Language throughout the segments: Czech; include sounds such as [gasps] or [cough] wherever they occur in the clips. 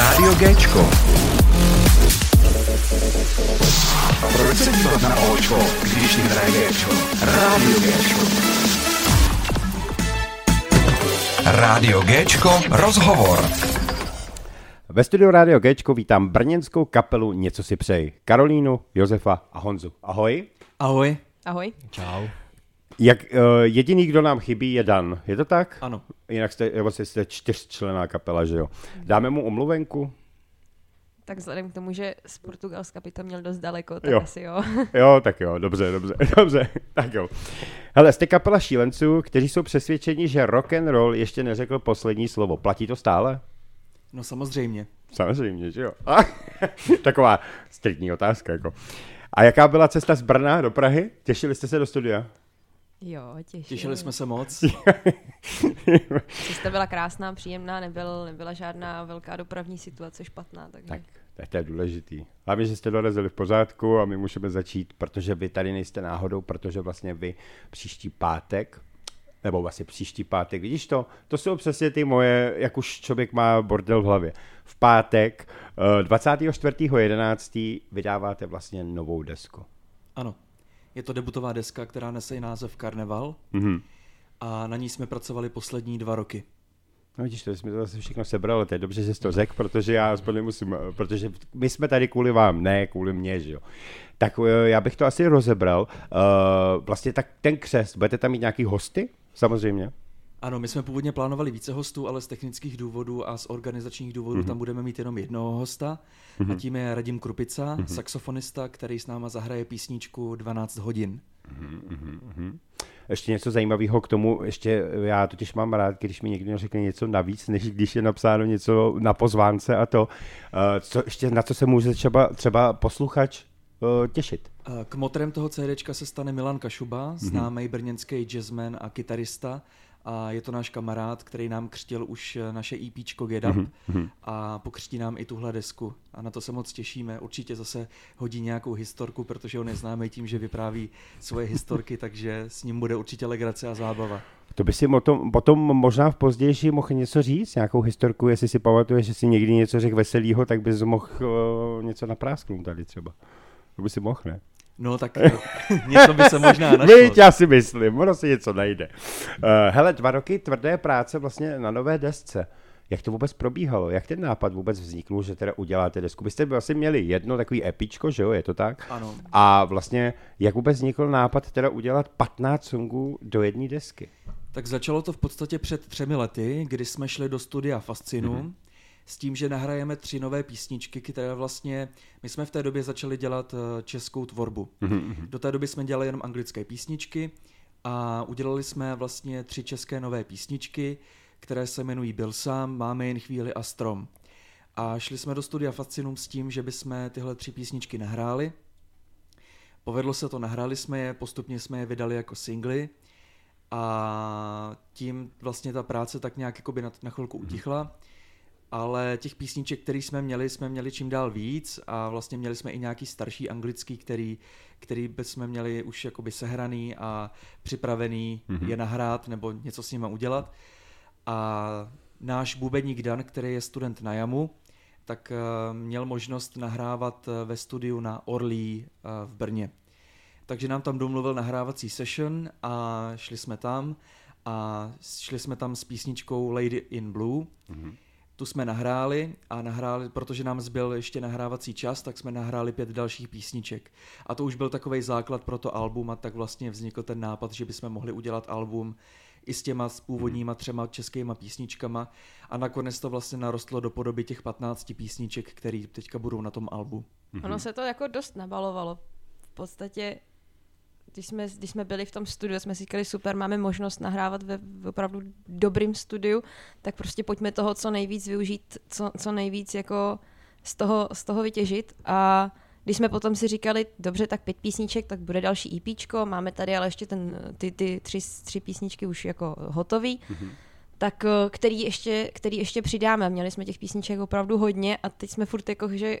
Rádio Géčko. Proč se dívat na Očko, když hraje Géčko? Rádio Géčko. Rádio Géčko, rozhovor. Ve studiu Radio Géčko vítám brněnskou kapelu Něco si přeji. Karolínu, Josefa a Honzu. Ahoj. Ahoj. Ahoj. Čau. Jak uh, jediný, kdo nám chybí, je Dan. Je to tak? Ano. Jinak jste, vlastně jste čtyřčlená kapela, že jo? Dáme mu omluvenku? Tak vzhledem k tomu, že z Portugalska by to měl dost daleko, tak Jo. asi jo. [laughs] Jo, tak jo, dobře, dobře, [laughs] dobře, tak jo. Hele, jste kapela šílenců, kteří jsou přesvědčeni, že rock and roll ještě neřekl poslední slovo. Platí to stále? No samozřejmě. Samozřejmě, že jo. A, [laughs] taková striktní otázka, jako. A jaká byla cesta z Brna do Prahy? Těšili jste se do studia? Jo, těšili. Těšili jsme se moc. [laughs] Cesta byla krásná, příjemná, nebyl, nebyla žádná velká dopravní situace špatná, takže... Tak, tak to je důležitý. Hlavně, že jste dorazili v pořádku a my můžeme začít, protože vy tady nejste náhodou, protože vlastně vy příští pátek, nebo vlastně příští pátek, vidíš to? To jsou přesně ty moje, jak už člověk má bordel v hlavě. V pátek, eh, 24.11. vydáváte vlastně novou desku. Ano. Je to debutová deska, která nese i název Karneval Mhm. a na ní jsme pracovali poslední dva roky. No vidíš, to jsme to zase všechno sebrali, to je dobře, že jsi to řekl, protože já aspoň nemusím, protože my jsme tady kvůli vám, ne kvůli mně, že jo. Tak eh, já bych to asi rozebral. Uh, vlastně tak ten křest, budete tam mít nějaký hosty? Samozřejmě. Ano, my jsme původně plánovali více hostů, ale z technických důvodů a z organizačních důvodů mm-hmm. tam budeme mít jenom jednoho hosta mm-hmm. a tím je Radim Krupica, mm-hmm. saxofonista, který s náma zahraje písničku 12 hodin. Ještě něco zajímavého k tomu, ještě já totiž mám rád, když mi někdo řekne něco navíc, než když je napsáno něco na pozvánce a to, uh, co, ještě na co se může třeba, třeba posluchač uh, těšit. A K motorem toho CDčka se stane Milan Kašuba, známý brněnský jazzman a kytarista. A je to náš kamarád, který nám křtil už naše EPčko Get Up a pokřtí nám i tuhle desku. A na to se moc těšíme. Určitě zase hodí nějakou historku, protože on je známý tím, že vypráví svoje historky, [laughs] takže s ním bude určitě legrace a zábava. To by si potom, potom možná v pozdější mohl něco říct, nějakou historku, jestli si pamatuješ, že si někdy něco řekl veselýho, tak bys mohl uh, něco naprásknout tady třeba. To by si mohl, ne? No tak [laughs] něco by se možná [laughs] našlo. Víš, já si myslím, ono si něco najde. Uh, hele, dva roky tvrdé práce vlastně na nové desce. Jak to vůbec probíhalo? Jak ten nápad vůbec vzniknul, že teda uděláte desku? Vy jste vlastně měli jedno takový epičko, že jo, je to tak? Ano. A vlastně, jak vůbec vznikl nápad teda udělat 15 songů do jedné desky? Tak začalo to v podstatě před třemi lety, kdy jsme šli do studia Fascinu mm-hmm. S tím, že nahrajeme tři nové písničky, které vlastně, my jsme v té době začali dělat eh, českou tvorbu. Mm-hmm. Do té doby jsme dělali jenom anglické písničky a udělali jsme vlastně tři české nové písničky, které se jmenují Byl sám, Máme jen chvíli a Strom. A šli jsme do studia Fascinum s tím, že bychom tyhle tři písničky nahráli. Povedlo se to, nahráli jsme je, postupně jsme je vydali jako singly a tím vlastně ta práce tak nějak jakoby na, na chvilku utichla, ale těch písniček, které jsme měli, jsme měli čím dál víc a vlastně měli jsme i nějaký starší anglický, který, který jsme měli už jakoby sehraný a připravený mm-hmm. je nahrát nebo něco s nima udělat. A náš bubeník Dan, který je student na Jamu, tak uh, měl možnost nahrávat uh, ve studiu na Orlí uh, v Brně. Takže nám tam domluvil nahrávací session a šli jsme tam a šli jsme tam s písničkou Lady in Blue. Mm-hmm. Tu jsme nahráli a nahráli, protože nám zbyl ještě nahrávací čas, tak jsme nahráli pět dalších písniček. A to už byl takový základ pro to album a tak vlastně vznikl ten nápad, že bychom mohli udělat album i s těma s původníma třema českýma písničkama a nakonec to vlastně narostlo do podoby těch 15 písniček, které teďka budou na tom albu. Ono se to jako dost nabalovalo. V podstatě, když jsme, když jsme byli v tom studiu, jsme si říkali, super, máme možnost nahrávat ve opravdu dobrým studiu, tak prostě pojďme toho co nejvíc využít, co, co nejvíc jako z toho, z toho vytěžit a když jsme potom si říkali, dobře, tak pět písniček, tak bude další EPčko, máme tady ale ještě ten, ty, ty tři, tři písničky už jako hotový, mm-hmm. tak který ještě, který ještě přidáme. Měli jsme těch písniček opravdu hodně a teď jsme furt jako, že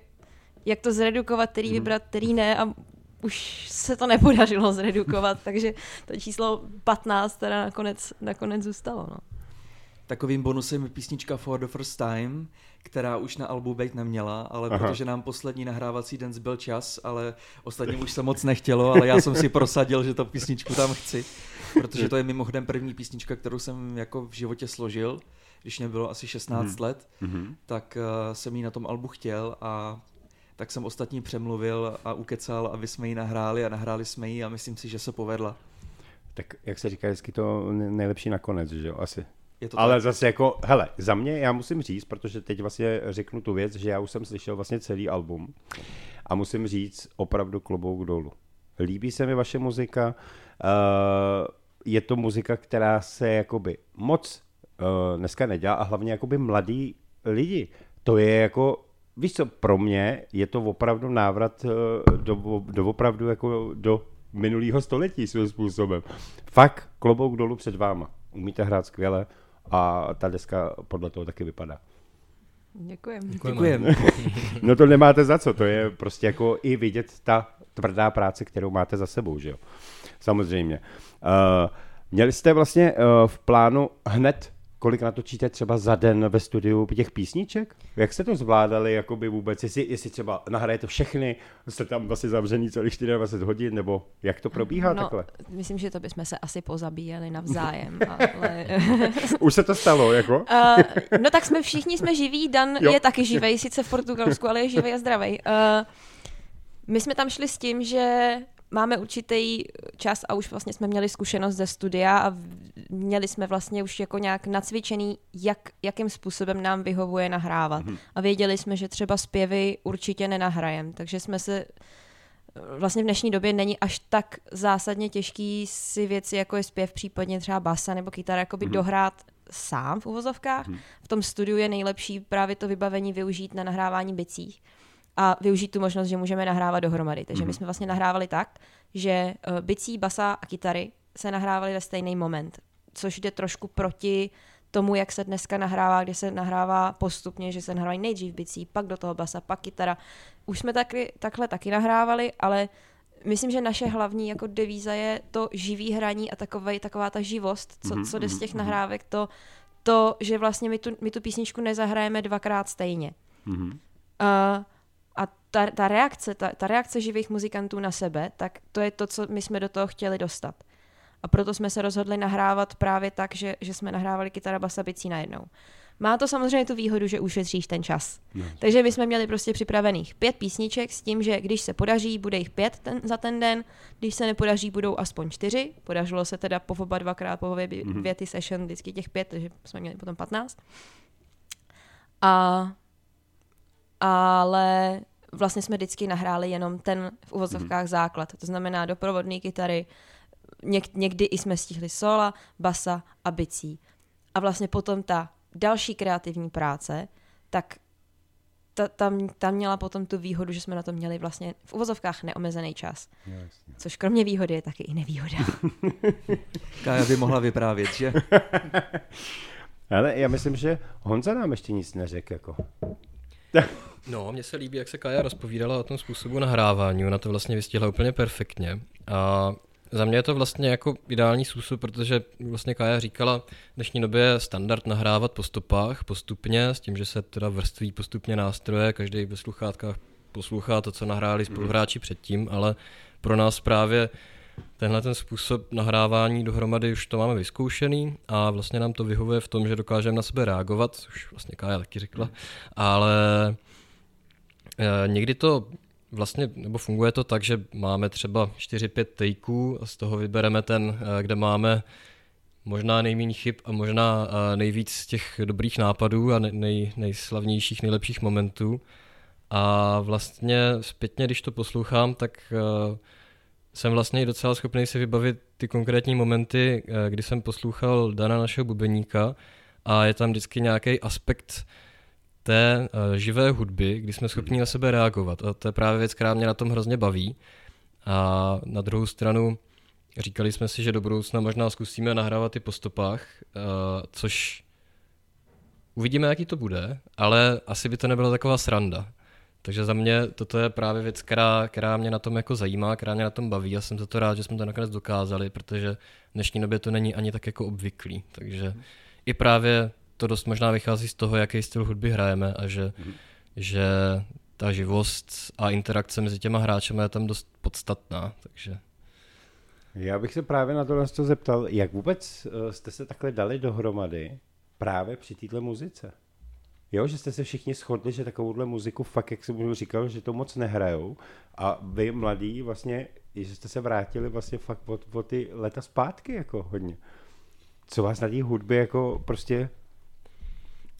jak to zredukovat, který mm-hmm. vybrat, který ne a už se to nepodařilo zredukovat, [laughs] takže to číslo 15 teda nakonec, nakonec zůstalo. No. Takovým bonusem je písnička For the First Time, která už na albu být neměla, ale Aha. protože nám poslední nahrávací den zbyl čas, ale ostatním už se moc nechtělo, ale já jsem si prosadil, že to písničku tam chci, protože to je mimochodem první písnička, kterou jsem jako v životě složil, když mě bylo asi 16 mm. let, mm-hmm. tak uh, jsem ji na tom albu chtěl a tak jsem ostatní přemluvil a ukecal, aby jsme ji nahráli a nahráli jsme ji a myslím si, že se povedla. Tak jak se říká, vždycky to nejlepší nakonec, že jo, asi. Je to Ale tak? zase jako, hele, za mě já musím říct, protože teď vlastně řeknu tu věc, že já už jsem slyšel vlastně celý album a musím říct opravdu klobouk dolů. Líbí se mi vaše muzika, uh, je to muzika, která se jakoby moc uh, dneska nedělá a hlavně jakoby mladí lidi. To je jako, víš co, pro mě je to opravdu návrat uh, do, do opravdu jako do minulého století svým způsobem. Fakt klobouk dolů před váma. Umíte hrát skvěle a ta deska podle toho taky vypadá. Děkujem. Děkujem. [laughs] no to nemáte za co, to je prostě jako i vidět ta tvrdá práce, kterou máte za sebou, že jo. Samozřejmě. Uh, měli jste vlastně uh, v plánu hned kolik natočíte třeba za den ve studiu těch písniček? Jak jste to zvládali jakoby vůbec? Jestli, jestli třeba nahrajete všechny, jste tam vlastně zavřený celých 24 hodin, nebo jak to probíhá no, takhle? Myslím, že to bychom se asi pozabíjeli navzájem. [laughs] ale... [laughs] Už se to stalo, jako? Uh, no tak jsme všichni jsme živí, Dan jo. je taky živej, sice v Portugalsku, ale je živej a zdravej. Uh, my jsme tam šli s tím, že máme určitý čas a už vlastně jsme měli zkušenost ze studia a měli jsme vlastně už jako nějak nacvičený, jak, jakým způsobem nám vyhovuje nahrávat. Mm-hmm. A věděli jsme, že třeba zpěvy určitě nenahrajem, takže jsme se vlastně v dnešní době není až tak zásadně těžký si věci, jako je zpěv, případně třeba basa nebo kytara, jakoby mm-hmm. dohrát sám v uvozovkách. Mm-hmm. V tom studiu je nejlepší právě to vybavení využít na nahrávání bicích a využít tu možnost, že můžeme nahrávat dohromady. Takže mm-hmm. my mhm. jsme vlastně nahrávali tak, že uh, bicí, basa a kytary se nahrávaly ve stejný moment, což jde trošku proti tomu, jak se dneska nahrává, kde se nahrává postupně, že se nahrávají nejdřív bicí, pak do toho basa, pak kytara. Už jsme taky, takhle taky nahrávali, ale myslím, že naše hlavní jako devíza je to živý hraní a takovej, taková ta živost, co, mm-hmm. co jde z těch mhm, mhm. nahrávek, to, to že vlastně my tu, my tu písničku nezahrajeme dvakrát stejně. Mm-hmm. Uh, ta, ta reakce, ta, ta reakce živých muzikantů na sebe, tak to je to, co my jsme do toho chtěli dostat. A proto jsme se rozhodli nahrávat právě tak, že, že jsme nahrávali kytara, basa, bicí najednou. Má to samozřejmě tu výhodu, že ušetříš ten čas. No. Takže my jsme měli prostě připravených pět písniček s tím, že když se podaří, bude jich pět ten, za ten den, když se nepodaří, budou aspoň čtyři. Podařilo se teda po oba dvakrát, po obě dvě ty session, vždycky těch pět, takže jsme měli potom patnáct. A ale vlastně jsme vždycky nahráli jenom ten v uvozovkách mm. základ. To znamená doprovodné kytary, něk, někdy i jsme stihli sola, basa a bicí. A vlastně potom ta další kreativní práce, tak ta, tam, tam měla potom tu výhodu, že jsme na to měli vlastně v uvozovkách neomezený čas. Jasně. Což kromě výhody je taky i nevýhoda. [laughs] Kája by mohla vyprávět, že? [laughs] Ale já myslím, že Honza nám ještě nic neřekl. Jako. No, mně se líbí, jak se Kaja rozpovídala o tom způsobu nahrávání, ona to vlastně vystihla úplně perfektně. A za mě je to vlastně jako ideální způsob, protože vlastně Kaja říkala, v dnešní době je standard nahrávat po stopách postupně, s tím, že se teda vrství postupně nástroje, každý ve sluchátkách poslouchá to, co nahráli spoluhráči předtím, ale pro nás právě tenhle ten způsob nahrávání dohromady už to máme vyzkoušený a vlastně nám to vyhovuje v tom, že dokážeme na sebe reagovat, už vlastně Kája taky řekla, ale e, někdy to vlastně, nebo funguje to tak, že máme třeba 4-5 takeů a z toho vybereme ten, e, kde máme možná nejméně chyb a možná e, nejvíc těch dobrých nápadů a nej, nejslavnějších, nejlepších momentů. A vlastně zpětně, když to poslouchám, tak uh, jsem vlastně docela schopný si vybavit ty konkrétní momenty, eh, kdy jsem poslouchal Dana našeho bubeníka a je tam vždycky nějaký aspekt té uh, živé hudby, kdy jsme schopni na sebe reagovat. A to je právě věc, která mě na tom hrozně baví. A na druhou stranu říkali jsme si, že do budoucna možná zkusíme nahrávat i po stopách, uh, což uvidíme, jaký to bude, ale asi by to nebyla taková sranda. Takže za mě toto je právě věc, která, která mě na tom jako zajímá, která mě na tom baví a jsem za to rád, že jsme to nakonec dokázali, protože v dnešní době to není ani tak jako obvyklý. Takže i právě to dost možná vychází z toho, jaký styl hudby hrajeme a že, mm. že ta živost a interakce mezi těma hráči je tam dost podstatná, takže... Já bych se právě na tohle zeptal, jak vůbec eh, jste se takhle dali dohromady právě při této muzice? Jo, že jste se všichni shodli, že takovouhle muziku fakt, jak jsem říkal, že to moc nehrajou a vy mladí vlastně, že jste se vrátili vlastně fakt o, o ty leta zpátky jako hodně. Co vás na té hudbě jako prostě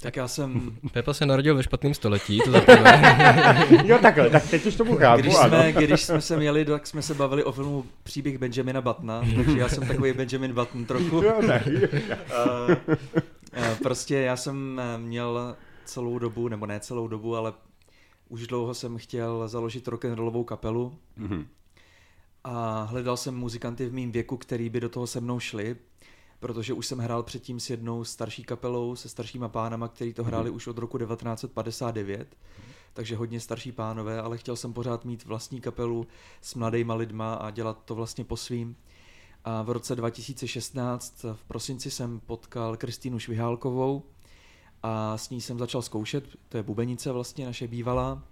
tak já jsem... [laughs] Pepa se narodil ve špatném století, to [laughs] Jo, takhle, tak teď už tomu chápu, když jsme, když jsme se měli, tak jsme se bavili o filmu Příběh Benjamina Buttona, takže já jsem takový Benjamin Button trochu. Jo, ne. uh, [laughs] prostě já jsem měl celou dobu, nebo ne celou dobu, ale už dlouho jsem chtěl založit rock'n'rollovou kapelu. Mm-hmm. A hledal jsem muzikanty v mém věku, který by do toho se mnou šli, protože už jsem hrál předtím s jednou starší kapelou, se staršíma pánama, který to hráli mm-hmm. už od roku 1959, mm-hmm. takže hodně starší pánové, ale chtěl jsem pořád mít vlastní kapelu s mladýma lidma a dělat to vlastně po svým. A v roce 2016 v prosinci jsem potkal Kristýnu Švihálkovou a s ní jsem začal zkoušet, to je bubenice vlastně naše bývalá.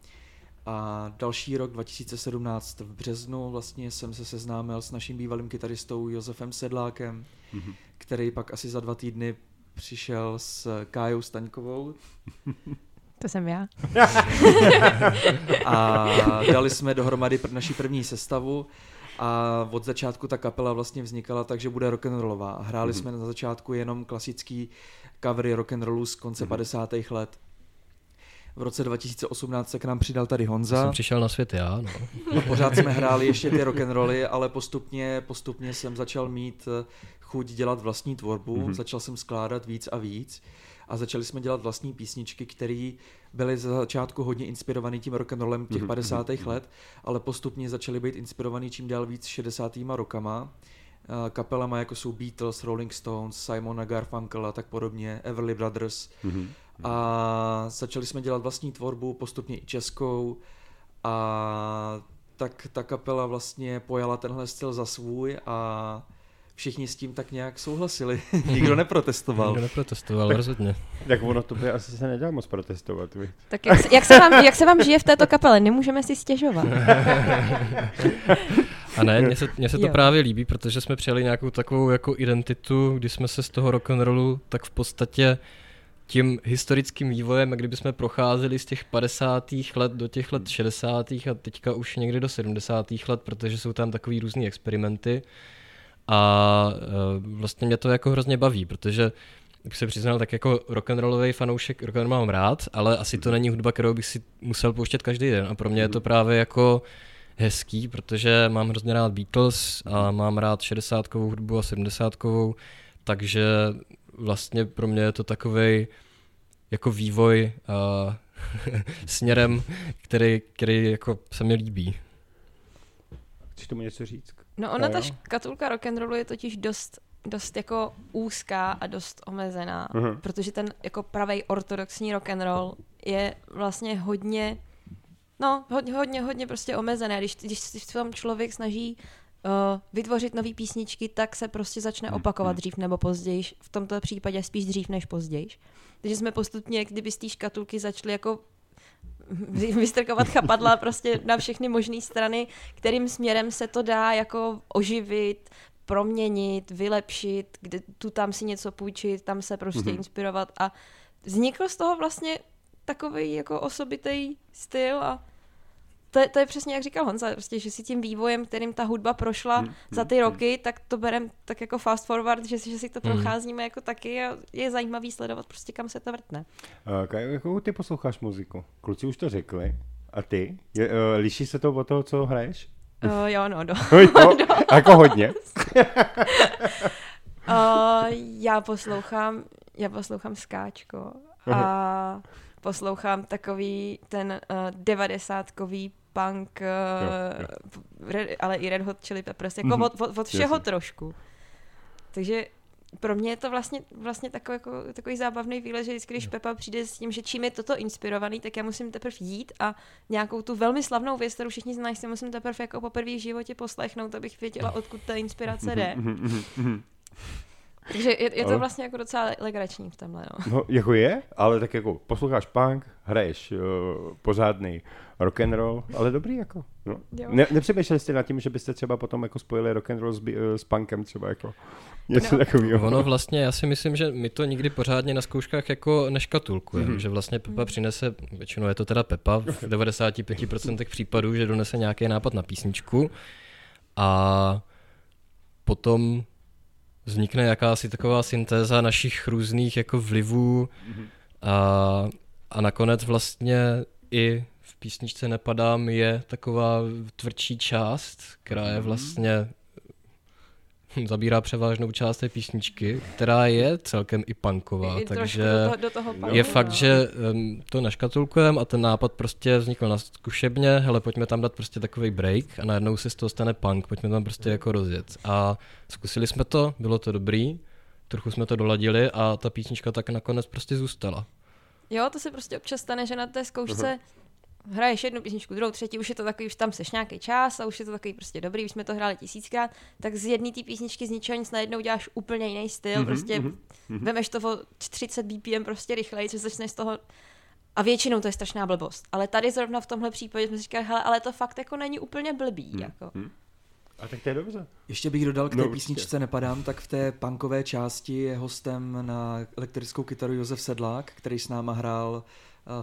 A další rok 2017 v březnu vlastně jsem se seznámil s naším bývalým kytaristou Josefem Sedlákem, mm-hmm který pak asi za dva týdny přišel s Kájou Staňkovou. To jsem já. a dali jsme dohromady naší první sestavu a od začátku ta kapela vlastně vznikala tak, že bude rock'n'rollová. Hráli mm-hmm. jsme na začátku jenom klasický covery rock'n'rollu z konce mm-hmm. 50. let v roce 2018 se k nám přidal tady Honza. Já jsem přišel na svět já, no. no pořád jsme hráli ještě ty rock'n'rolly, ale postupně, postupně jsem začal mít eh, chuť dělat vlastní tvorbu, mm-hmm. začal jsem skládat víc a víc a začali jsme dělat vlastní písničky, které byly za začátku hodně inspirované tím rock'n'rollem těch mm-hmm. 50. Mhm. let, ale postupně začaly být inspirovaný čím dál víc 60. rokama eh, kapelama jako jsou Beatles, Rolling Stones, Simon Garfunkel a tak podobně, Everly Brothers. Mm-hmm. A začali jsme dělat vlastní tvorbu, postupně i českou a tak ta kapela vlastně pojala tenhle styl za svůj a všichni s tím tak nějak souhlasili. [laughs] Nikdo neprotestoval. Nikdo neprotestoval, rozhodně. Jak ono to by asi se nedá moc protestovat. Vy. Tak jak se, jak, se vám, jak se vám žije v této kapele? Nemůžeme si stěžovat. A ne, mně se, mně se to jo. právě líbí, protože jsme přijali nějakou takovou jako identitu, kdy jsme se z toho rock'n'rollu tak v podstatě tím historickým vývojem, kdyby jsme procházeli z těch 50. let do těch let 60. a teďka už někdy do 70. let, protože jsou tam takový různý experimenty a e, vlastně mě to jako hrozně baví, protože jak se přiznal, tak jako rock'n'rollový fanoušek rock mám rád, ale asi to není hudba, kterou bych si musel pouštět každý den a pro mě je to právě jako hezký, protože mám hrozně rád Beatles a mám rád 60 hudbu a 70 takže vlastně pro mě je to takový jako vývoj uh, [laughs] směrem, který, který jako se mi líbí. Chceš tomu něco říct? No ona, ta škatulka rock'n'rollu je totiž dost dost jako úzká a dost omezená, uh-huh. protože ten jako pravý ortodoxní rock and roll je vlastně hodně no, hodně, hodně, hodně prostě omezené. Když, když se tam člověk snaží uh, vytvořit nové písničky, tak se prostě začne hmm, opakovat dřív nebo později. V tomto případě spíš dřív než později. Takže jsme postupně, kdyby z té škatulky začali jako vystrkovat chapadla prostě na všechny možné strany, kterým směrem se to dá jako oživit, proměnit, vylepšit, kde tu tam si něco půjčit, tam se prostě mm-hmm. inspirovat a vznikl z toho vlastně takový jako osobitý styl a to je, to je přesně jak říkal Honza, prostě, že si tím vývojem, kterým ta hudba prošla hmm, za ty hmm, roky, hmm. tak to berem tak jako fast forward, že, že si to hmm. procházíme jako taky a je zajímavý sledovat prostě kam se to vrtne. Uh, jakou ty posloucháš muziku? Kluci už to řekli. A ty? Je, uh, liší se to od toho, co hraješ? Uh, jo, no, do. [laughs] jo, [laughs] do. Jako hodně. uh, [laughs] já poslouchám, já poslouchám skáčko a poslouchám takový ten uh, devadesátkový punk, uh, jo, jo. Red, ale i Red Hot Chili Peppers, jako mm-hmm. od, od, od všeho Jasně. trošku. Takže pro mě je to vlastně, vlastně takový, jako, takový zábavný výlet, že vždycky, když Pepa přijde s tím, že čím je toto inspirovaný, tak já musím teprve jít a nějakou tu velmi slavnou věc, kterou všichni znají, si musím teprve jako poprvé v životě poslechnout, abych věděla, odkud ta inspirace jde. [laughs] Takže je, je to vlastně jako docela legrační v tomhle, no. No, jako je, ale tak jako posloucháš punk, hraješ uh, pořádný rock and roll, ale dobrý jako. No. Jo. Ne, nepřemýšleli jste nad tím, že byste třeba potom jako spojili rock and roll s, eh, s punkem třeba jako něco No. takového. Ono vlastně, já si myslím, že my to nikdy pořádně na zkouškách jako neškatulkujeme, Mhm. mm-hmm. že vlastně Pepa přinese, většinou je to teda Pepa, v [laughs] 95% případů, že donese nějaký nápad na písničku a potom vznikne jakási taková syntéza našich různých jako vlivů a, a nakonec vlastně i v písničce Nepadám je taková tvrdší část, která je vlastně [laughs] zabírá převážnou část té písničky, která je celkem i punková, I, takže do toho, do toho je punku, fakt, no. že um, to naškatulkujeme a ten nápad prostě vznikl na zkušebně, hele, pojďme tam dát prostě takový break a najednou se z toho stane punk, pojďme tam prostě jako rozjet. A zkusili jsme to, bylo to dobrý, trochu jsme to doladili a ta písnička tak nakonec prostě zůstala. Jo, to se prostě občas stane, že na té zkoušce hraješ jednu písničku, druhou, třetí, už je to takový, už tam seš nějaký čas a už je to takový prostě dobrý, už jsme to hráli tisíckrát, tak z jedné té písničky z ničeho nic najednou děláš úplně jiný styl, mm-hmm, prostě mm-hmm. vemeš to o 30 BPM prostě rychleji, co začneš z toho a většinou to je strašná blbost. Ale tady zrovna v tomhle případě jsme si říkali, hele, ale to fakt jako není úplně blbý. Jako. A tak to je dobře. Ještě bych dodal k té No, no, určitě. písničce Nepadám, tak v té punkové části je hostem na elektrickou kytaru Josef Sedlák, který s náma hrál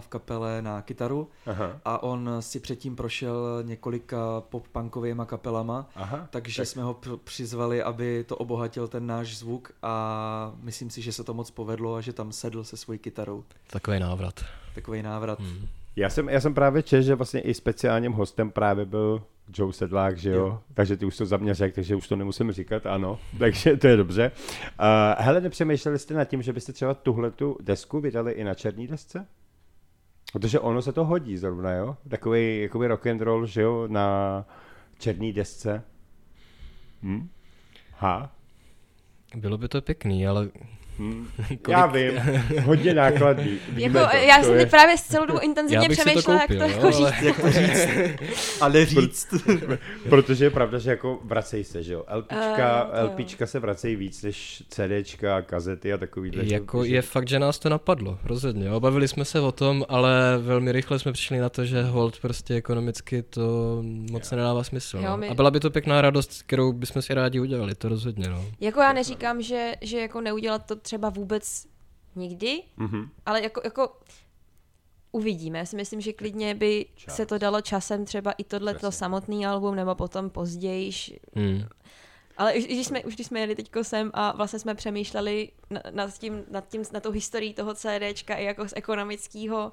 v kapele na kytaru Aha. a on si předtím prošel několika pop-punkovýma kapelama, Aha. takže tak- jsme ho přizvali, aby to obohatil ten náš zvuk a myslím si, že se to moc povedlo a že tam sedl se svojí kytarou. Takový návrat. Takový návrat. Hmm. Já jsem, já jsem právě čest, že vlastně i speciálním hostem právě byl Joe Sedlák, že jo? Jo. jo. Takže ty už to za mě řekl, takže už to nemusím říkat, ano. [laughs] Takže to je dobře. Uh, hele, nepřemýšleli jste nad tím, že byste třeba tuhle tu desku vydali i na černý desce? Protože ono se to hodí zrovna, jo? Takový jakoby rock and roll, že jo, na černý desce. Hm? Ha? Bylo by to pěkný, ale Hm. Já vím, hodně nákladný. [laughs] Víme Jako, to, já to jsem je- teď právě celou dobu intenzivně přemýšlela, jak to jo, jako ale- říct. Jak to říct? [laughs] Ale říct. [laughs] Protože je pravda, že jako vracej se, že jo. LPčka, Eh, to jo. LPčka se vracejí víc než CDčka, kazety a takovýhle. Jako je fakt, že nás to napadlo, rozhodně. Jo. Bavili jsme se o tom, ale velmi rychle jsme přišli na to, že hold prostě ekonomicky to moc nedává smysl. Jo, No. my- A byla by to pěkná radost, kterou bychom si rádi udělali, to rozhodně. No. Jako já neříkám, že, že jako neudělat to třeba vůbec nikdy, Mhm. ale jako, jako uvidíme. Já si myslím, že klidně by Čas. se to dalo časem třeba i tohle to samotný album, nebo potom později. Hmm. Ale už, když jsme, už když jsme jeli teďko sem a vlastně jsme přemýšleli na- nad tím, nad tím, na tou historií toho CDčka i jako z ekonomického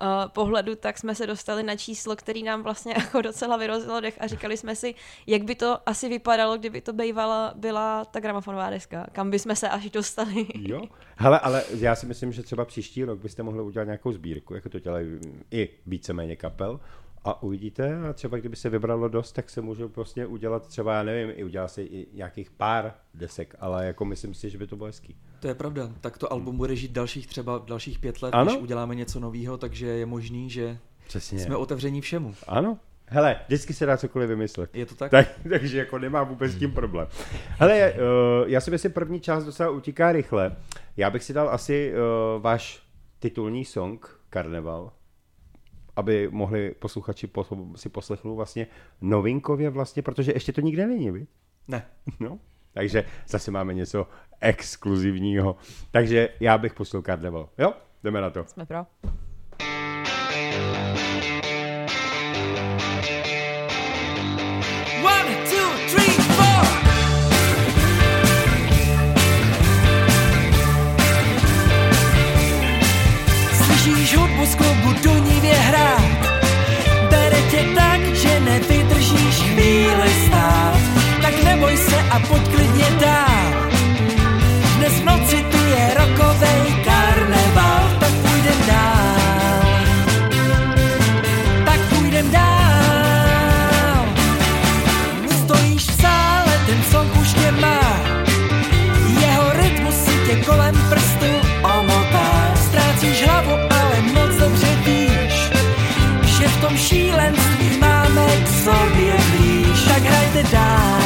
uh, pohledu, tak jsme se dostali na číslo, který nám vlastně [laughs] jako docela vyrozilo dech a říkali jsme si, jak by to asi vypadalo, kdyby to bývala byla ta gramofonová deska, kam by jsme se až dostali. [laughs] Jo, hele, ale já si myslím, že třeba příští rok byste mohli udělat nějakou sbírku, jako to dělají i víceméně kapel, a uvidíte, a třeba kdyby se vybralo dost, tak se můžou prostě udělat třeba, já nevím, i udělá se i nějakých pár desek, ale jako myslím si, že by to bylo hezký. To je pravda. Tak to album bude žít dalších třeba dalších pět let, Ano. než uděláme něco nového, takže je možný, že Přesně. jsme otevření všemu. Ano, hele, vždycky se dá cokoliv vymyslet. Je to tak? Tak, [laughs] takže jako nemá vůbec s tím problém. Hele, uh, já si myslím, první část docela utíká rychle. Já bych si dal asi uh, váš titulní song, Karneval, aby mohli posluchači po, si poslechnout vlastně novinkově vlastně, protože ještě to nikde není, viď? Ne. [laughs] No, takže zase máme něco exkluzivního. Takže já bych pustil Karneval. Jo, jdeme na to. Jsme pro. Z klubu Dunivě hrát. Bere tě tak, že nevydržíš chvíli stát. Tak neboj se a pojď klidně dál. Dnes v noci tu je rokovej blíž Tak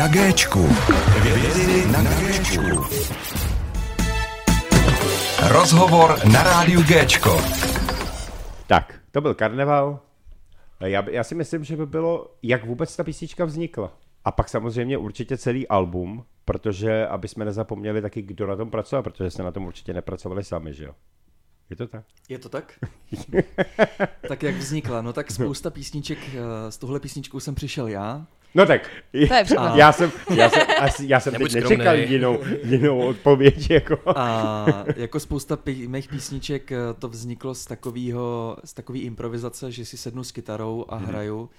na Géčku. Rozhovor na rádiu Géčko. Tak, to byl karneval. Já, já si myslím, že by bylo, jak vůbec ta písnička vznikla. A pak samozřejmě určitě celý album, protože aby jsme nezapomněli taky, kdo na tom pracoval, protože jste na tom určitě nepracovali sami, že jo? Je to tak? Je to tak? [laughs] tak jak vznikla? No tak spousta písniček, eh, s tohle písničkou jsem přišel já. No tak, To je já jsem, já jsem, asi, já jsem teď nečekal jinou, jinou odpověď. Jako. A jako spousta pí- mých písniček eh, to vzniklo z takového, z takový improvizace, že si sednu s kytarou a hraju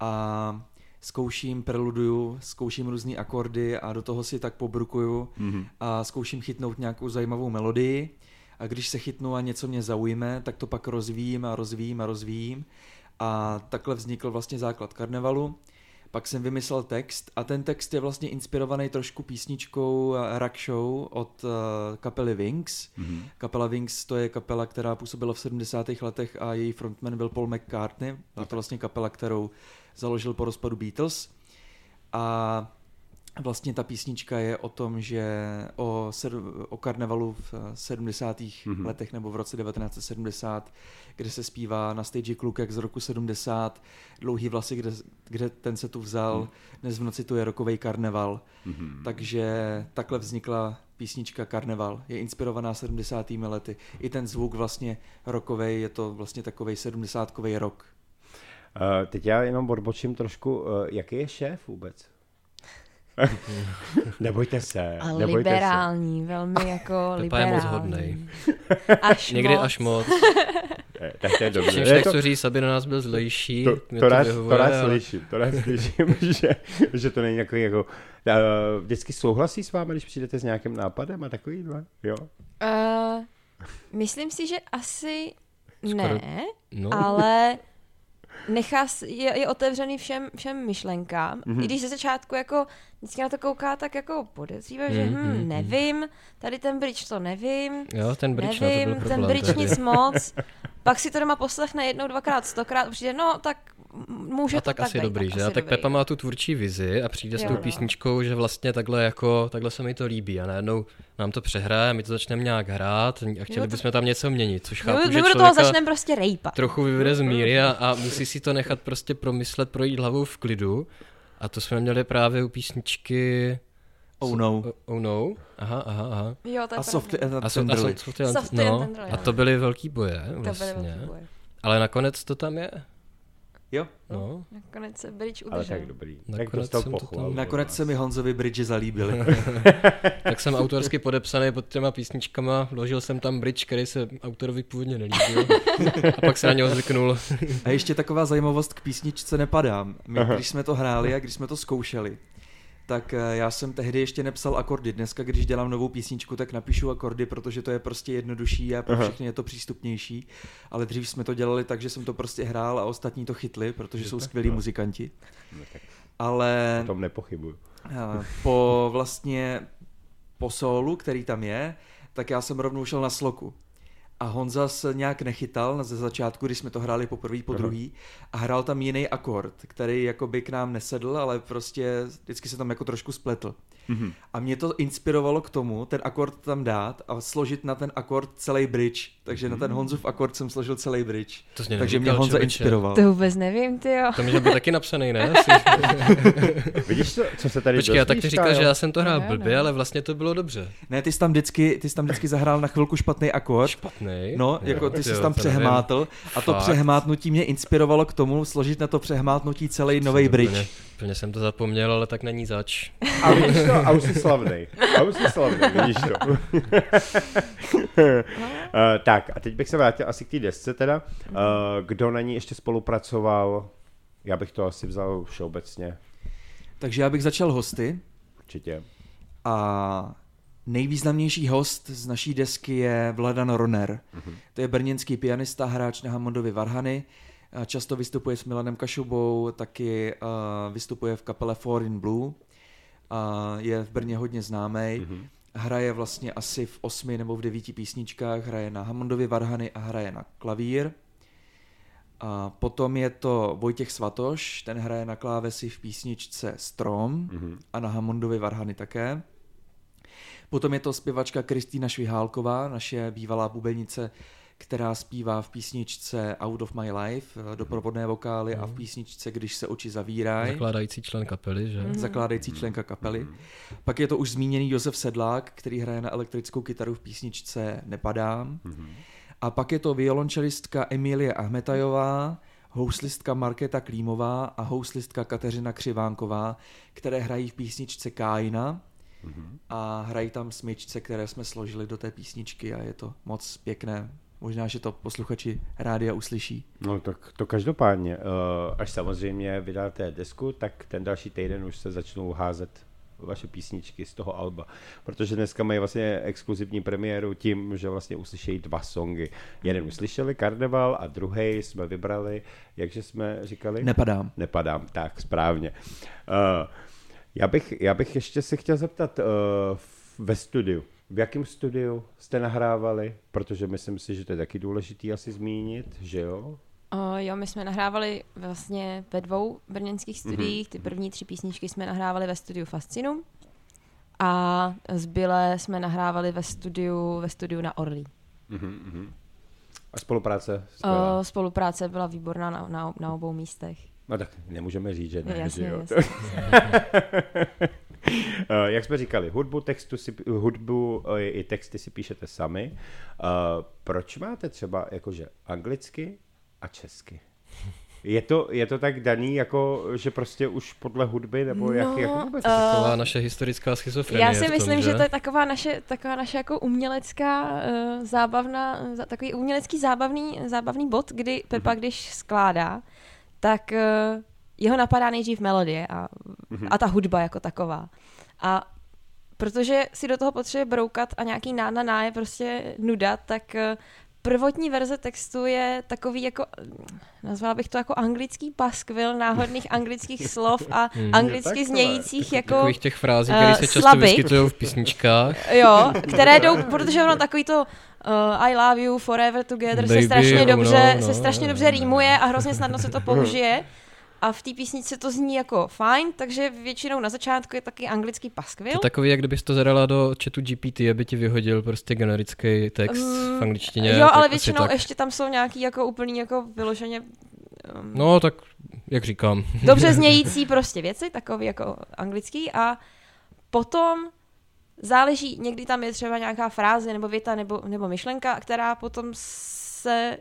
a zkouším, preluduju, zkouším různé akordy a do toho si tak pobrukuju a zkouším chytnout nějakou zajímavou melodii a když se chytnu a něco mě zaujme, tak to pak rozvíjím a rozvíjím a rozvíjím a takhle vznikl vlastně základ karnevalu. Pak jsem vymyslel text a ten text je vlastně inspirovaný trošku písničkou eh, Rock Show od uh, kapely Wings. Mm-hmm. Kapela Wings to je kapela, která působila v 70. letech a její frontman byl Paul McCartney. Byla to vlastně kapela, kterou založil po rozpadu Beatles. A vlastně ta písnička je o tom, že o, o karnevalu v eh, 70. Mm-hmm. letech nebo v roce 1970, kde se zpívá na stage Klukek z roku 70, dlouhý vlasy, kde, kde ten se tu vzal, mm. dnes v noci tu je rokovej karneval. Mm-hmm. Takže takhle vznikla písnička Karneval. Je inspirovaná 70. lety. I ten zvuk vlastně rokovej, je to vlastně takovej 70 rok. Uh, teď já jenom odbočím trošku, uh, jaký je šéf vůbec? [laughs] nebojte se, A nebojte liberální, velmi jako Pepa je liberální. moc hodnej. Až Někdy moc. až moc. se. [laughs] Eh, Tak to je dobře. Čímž Ne, nechci říct, aby na nás byl zlejší. to, mě to, rád, to rád ale- slyším, to rád slyším, [laughs] že, že to není jako, jako uh, vždycky souhlasí s vámi, když přijdete s nějakým nápadem a takovýhle, jo? Uh, myslím si, že asi Skoro- ne, No. ale nechá, je, je otevřený všem, všem myšlenkám. Mhm. Mm-hmm. I když ze začátku jako vždycky na to kouká, tak jako podezřívá, že Mhm, hm, mhm. nevím, tady ten bridge to nevím, Jo, ten bridge, no, to nevím, byl ten bridge tehdy. nic moc. Pak si to doma poslechne jednou, dvakrát, stokrát, přijde, no tak může A to tak tak asi být, dobrý, tak že? A asi tak dobrý. Pepa má tu tvůrčí vizi a přijde s Jo, tou no. písničkou, že vlastně takhle jako, takhle se mi to líbí a najednou nám to přehraje, my to začneme nějak hrát a chtěli Jo, bychom tam něco měnit, což chápu, my že do toho začneme prostě rejpat. trochu vyvede z míry a, a musí si to nechat prostě promyslet, projít hlavou v klidu. A to jsme měli právě u písničky Oh no. Oh, no. Aha, aha, aha. Jo, to je A and A, so, a Tenderly. so, so, Softly no, a no. to byly velký boje To byly vlastně. velký boje. Ale nakonec to tam je. Jo. No. Nakonec se bridge Ale udržel. tak dobrý. Tak Nakonec dostal jsem to pochvalu. tam- Nakonec se mi Honzovi Bridge zalíbily. [laughs] Tak jsem autorsky podepsaný pod těma písničkama, vložil jsem tam bridge, který se autorovi původně nelíbil. A pak se na něho zvyknul. A ještě taková zajímavost k písničce Nepadám. My, když jsme to hráli a když jsme to zkoušeli, tak eh, já jsem tehdy ještě nepsal akordy. Dneska, když dělám novou písničku, tak napíšu akordy, protože to je prostě jednodušší a pro všechny je to přístupnější. Ale dřív jsme to dělali tak, že jsem to prostě hrál a ostatní to chytli, protože jsou skvělí muzikanti. Ale O tom nepochybuju. Eh, po vlastně po sólu, který tam je, tak já jsem rovnou šel na sloku. A Honza se nějak nechytal na ze začátku, když jsme to hráli poprvé, po druhý a hrál tam jiný akord, který jakoby k nám nesedl, ale prostě vždycky se tam jako trošku spletl. Mm-hmm. A mě to inspirovalo k tomu, ten akord tam dát a složit na ten akord celý bridge. Takže mm-hmm. na ten Honzův akord jsem složil celý bridge. To jsi mě Takže mě Honza člověče. inspiroval. To vůbec nevím, ty jo. To může být taky napsaný, ne? Asi. [laughs] Vidíš, co, co se tady Počkej, a tak ty říkáš, že já jsem to hrál Ne, blbě, ne. ale vlastně to bylo dobře. Ne, ty jsi tam vždycky, ty jsi tam vždycky zahrál na chvilku špatný akord Špatný. No, jako ty jsi tam přehmátl a to Fakt? přehmátnutí mě inspirovalo k tomu složit na to přehmátnutí celý nový bridge. Úplně, úplně jsem to zapomněl, ale tak není zač. A vidíš to, a už jsi slavnej. A už jsi slavnej, vidíš to. uh, [laughs] tak, a teď bych se vrátil asi k té desce teda. Uh, kdo na ní ještě spolupracoval? Já bych to asi vzal všeobecně, Takže já bych začal hosty určitě. a nejvýznamnější host z naší desky je Vladan Roner. To je brněnský pianista, hráč na Hammondovy Varhany. Často vystupuje s Milanem Kašubou, taky uh, vystupuje v kapele Four in Blue. A je v Brně hodně známý. Hraje vlastně asi v osmi nebo v devíti písničkách, hraje na Hammondovy Varhany a hraje na klavír. A potom je to Vojtěch Svatoš, ten hraje na klávesi v písničce Strom a na Hammondovy Varhany také. Potom je to zpěvačka Kristýna Švihálková, naše bývalá bubenice, která zpívá v písničce Out of My Life, eh, doprovodné vokály a v písničce Když se oči zavírají. Zakládající člen kapely, že? zakládající členka kapely. Pak je to už zmíněný Josef Sedlák, který hraje na elektrickou kytaru v písničce Nepadám. A pak je to violončelistka Emilie Ahmetajová, houslistka Markéta Klímová a houslistka Kateřina Křivánková, které hrají v písničce Kájina a hrají tam smyčce, které jsme složili do té písničky a je to moc pěkné. Možná, že to posluchači rádia uslyší. No tak to každopádně. Uh, až samozřejmě vydáte desku, tak ten další týden už se začnou házet vaše písničky z toho alba. Protože dneska mají vlastně exkluzivní premiéru tím, že vlastně uslyšejí dva songy. Jeden uslyšeli, Karneval, a druhý jsme vybrali, jakže jsme říkali? Nepadám. Nepadám, tak správně. Uh, já, bych, já bych ještě se chtěl zeptat uh, ve studiu. V jakém studiu jste nahrávali? Protože myslím si, že to je taky důležitý asi zmínit, že jo? O, jo, my jsme nahrávali vlastně ve dvou brněnských studiích. Ty první tři písničky jsme nahrávali ve studiu Fascinum a zbylé jsme nahrávali ve studiu, ve studiu na Orlí. A spolupráce? skvělá. O, spolupráce byla výborná na, na, na obou místech. No tak nemůžeme říct, že ne, Jasně, že jo? jasně. [laughs] Eh, Jak jsme říkali, hudbu, textu si, hudbu eh, i texty si píšete sami. Eh, Proč máte třeba jakože anglicky a česky? Je to, je to tak daný, jako, že prostě už podle hudby, nebo jak, No, jak vůbec? eh, Taková naše historická schizofrenie Já si tom, myslím, že? že to je taková naše, taková naše jako umělecká uh, zábavná, za- takový umělecký zábavný, zábavný bod, kdy Pepa, když skládá, tak uh, jeho napadá nejdřív melodie a, a ta hudba jako taková. A protože si do toho potřebuje broukat a nějaký ná na ná je prostě nuda, tak eh, prvotní verze textu je takový jako, nazvala bych to jako anglický paskvil náhodných [laughs] anglických slov a anglicky takhle. znějících jako... takových těch frází, eh, které se často slabik. vyskytují v písničkách. [laughs] Jo, které jdou, [laughs] protože ono takový to uh, I love you, forever together se Baby, strašně no, dobře, no, se strašně no, dobře no. rýmuje a hrozně snadno se to použije. A v té písničce to zní jako fajn, takže většinou na začátku je taky anglický To paskvil. je takový, jak kdybys to zadala do chatu GPT, aby ti vyhodil prostě generický text Mm, v angličtině. jo, ale většinou tak. ještě tam jsou nějaký jako úplný jako vyloženě um, No, tak jak říkám. [laughs] dobře [laughs] znějící prostě věci, takový jako anglický a potom záleží, někdy tam je třeba nějaká fráze nebo věta nebo, nebo myšlenka, která potom se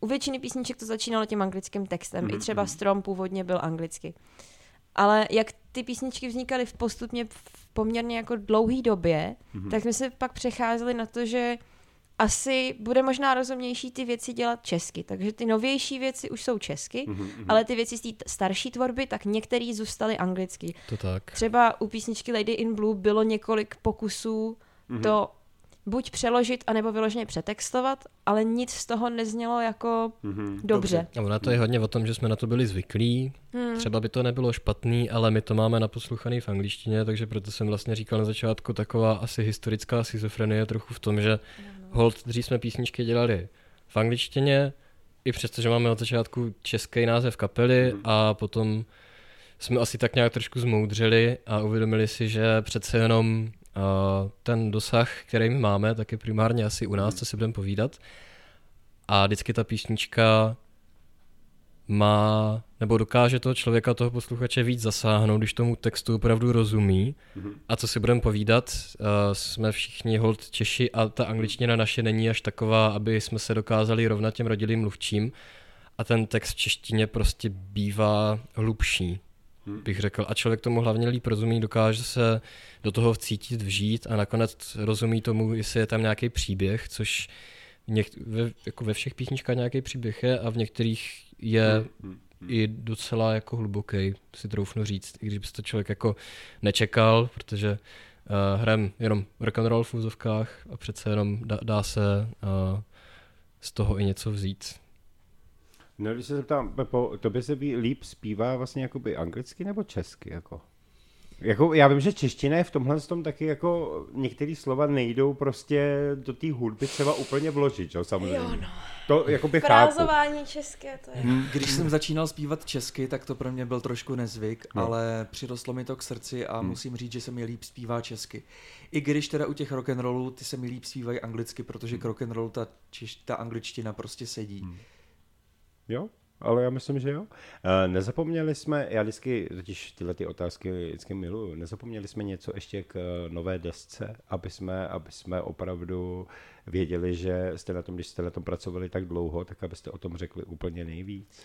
u většiny písniček to začínalo tím anglickým textem. Mm-hmm. I třeba Strom původně byl anglicky. Ale jak ty písničky vznikaly v postupně v poměrně jako dlouhý době, mm-hmm. tak jsme se pak přecházeli na to, že asi bude možná rozumnější ty věci dělat česky. Takže ty novější věci už jsou česky, mm-hmm. ale ty věci z té starší tvorby, tak některé zůstaly anglicky. To tak. Třeba u písničky Lady in Blue bylo několik pokusů mm-hmm. to buď přeložit, anebo vyloženě přetextovat, ale nic z toho neznělo jako mm-hmm. dobře. A ono to je hodně o tom, že jsme na to byli zvyklí. Hmm. Třeba by to nebylo špatný, ale my to máme naposluchaný v angličtině, takže proto jsem vlastně říkal na začátku taková asi historická schizofrenie trochu v tom, že hold dřív jsme písničky dělali v angličtině, i přesto, že máme od začátku český název kapely a potom jsme asi tak nějak trošku zmoudřili a uvědomili si, že přece jenom ten dosah, který my máme, tak je primárně asi u nás, co si budeme povídat. A vždycky ta písnička má, nebo dokáže toho člověka, toho posluchače víc zasáhnout, když tomu textu opravdu rozumí. A co si budeme povídat, uh, jsme všichni hold Češi a ta angličtina naše není až taková, aby jsme se dokázali rovnat těm rodilým mluvčím. A ten text v češtině prostě bývá hlubší, bych řekl. A člověk tomu hlavně líp rozumí, dokáže se do toho vcítit, vžít a nakonec rozumí tomu, jestli je tam nějaký příběh, což něk- ve, jako ve všech písničkách nějaký příběh je a v některých je i docela jako hluboký, si troufnu říct, i když by to člověk jako nečekal, protože uh, hrajem jenom rock and roll v úzovkách a přece jenom dá, dá se uh, z toho i něco vzít. No, když se zeptám, Pepo, tobě se bí- líp zpívá vlastně jakoby anglicky nebo česky, jako? Jako, já vím, že čeština je v tomhle tom taky jako některé slova nejdou prostě do té hudby třeba úplně vložit, jo, samozřejmě. Jo, no. To jakoby chápu. Frázování české, to je. Když jsem začínal zpívat česky, tak to pro mě byl trošku nezvyk, No. ale přirostlo mi to k srdci a hmm. musím říct, že se mi líp zpívá česky. I když teda u těch rock and rollů ty se mi líp zpívají anglicky, protože k rock and rollu ta, češ, ta angličtina prostě sedí. Hmm. Jo, ale já myslím, že jo. Uh, nezapomněli jsme, já vždycky, totiž tyhle ty otázky vždycky miluju, nezapomněli jsme něco ještě k eh, nové desce, aby jsme, aby jsme opravdu věděli, že jste na tom, když jste na tom pracovali tak dlouho, tak abyste o tom řekli úplně nejvíc.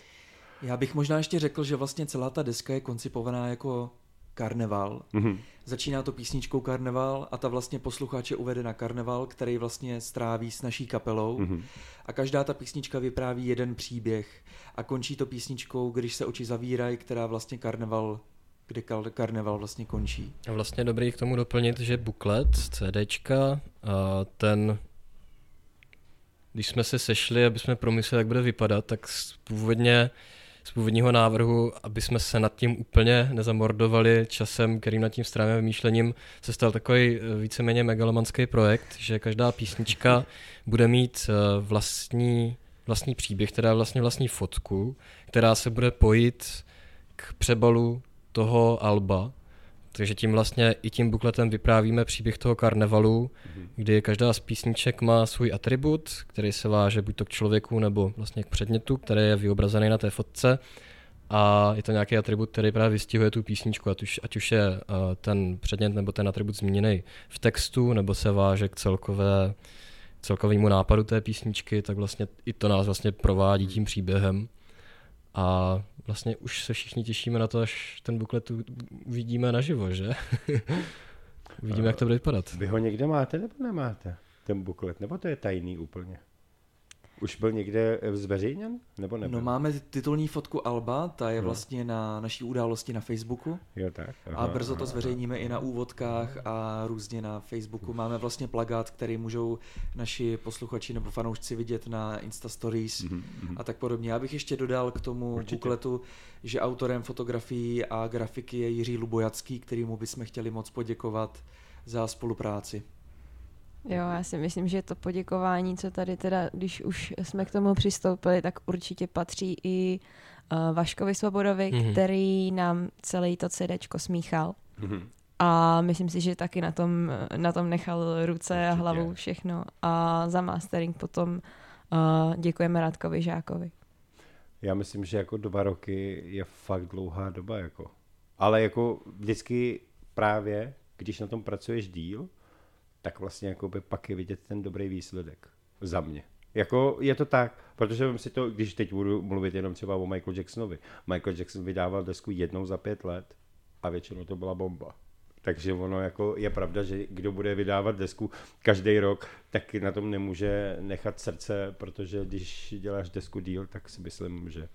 Já bych možná ještě řekl, že vlastně celá ta deska je koncipovaná jako karneval. Mhm. Začíná to písničkou Karneval a ta vlastně posluchače uvede na karneval, který vlastně stráví s naší kapelou. Mhm. A každá ta písnička vypráví jeden příběh. A končí to písničkou, když se oči zavírají, která vlastně karneval, kde kar- karneval vlastně končí. A vlastně dobrý k tomu doplnit, že buklet, CDčka, a ten, když jsme se sešli, aby jsme promysleli, jak bude vypadat, tak původně z původního návrhu, aby jsme se nad tím úplně nezamordovali časem, kterým nad tím strávíme vymýšlením, se stal takový eh, víceméně megalomanský projekt, že každá písnička [laughs] bude mít eh, vlastní, vlastní příběh, teda vlastně vlastní fotku, která se bude pojit k přebalu toho alba. Takže tím vlastně i tím bukletem vyprávíme příběh toho karnevalu, kdy každá z písniček má svůj atribut, který se váže buď to k člověku nebo vlastně k předmětu, který je vyobrazený na té fotce. A je to nějaký atribut, který právě vystihuje tu písničku, ať už, ať už je uh, ten předmět nebo ten atribut zmíněný v textu, nebo se váže k celkové, celkovému nápadu té písničky, tak vlastně i to nás vlastně provádí tím příběhem. A vlastně už se všichni těšíme na to, až ten buklet uvidíme naživo, že? [laughs] Uvidíme, jak to bude vypadat. Vy ho někde máte nebo nemáte, ten buklet, nebo to je tajný úplně? Už byl někde eh, zveřejněn, nebo nebyl? No máme titulní fotku Alba, ta je vlastně na naší události na Facebooku. Jo, tak. A brzo to zveřejníme i na úvodkách a různě na Facebooku. Máme vlastně plagát, který můžou naši posluchači nebo fanoušci vidět na Insta Stories a tak podobně. Já bych ještě dodal k tomu Určitě. bukletu, že autorem fotografií a grafiky je Jiří Lubojacký, kterýmu bychom chtěli moc poděkovat za spolupráci. Jo, já si myslím, že to poděkování, co tady teda, když už jsme k tomu přistoupili, tak určitě patří i uh, Vaškovi Svobodovi, Mhm. mm-hmm. který nám celý to CDčko smíchal. Mhm. A myslím si, že taky na tom, na tom nechal ruce a Určitě. hlavu všechno. A za mastering potom uh, děkujeme Radkovi Žákovi. Já myslím, že jako dva roky je fakt dlouhá doba, jako. Ale jako vždycky právě, když na tom pracuješ díl, tak vlastně jako by pak je vidět ten dobrý výsledek. Za mě. Jako je to tak, protože si to, když teď budu mluvit jenom třeba o Michael Jacksonovi. Michael Jackson vydával desku jednou za pět let a většinou to byla bomba. Takže ono jako je pravda, že kdo bude vydávat desku každý rok, tak na tom nemůže nechat srdce, protože když děláš desku díl, tak si myslím, že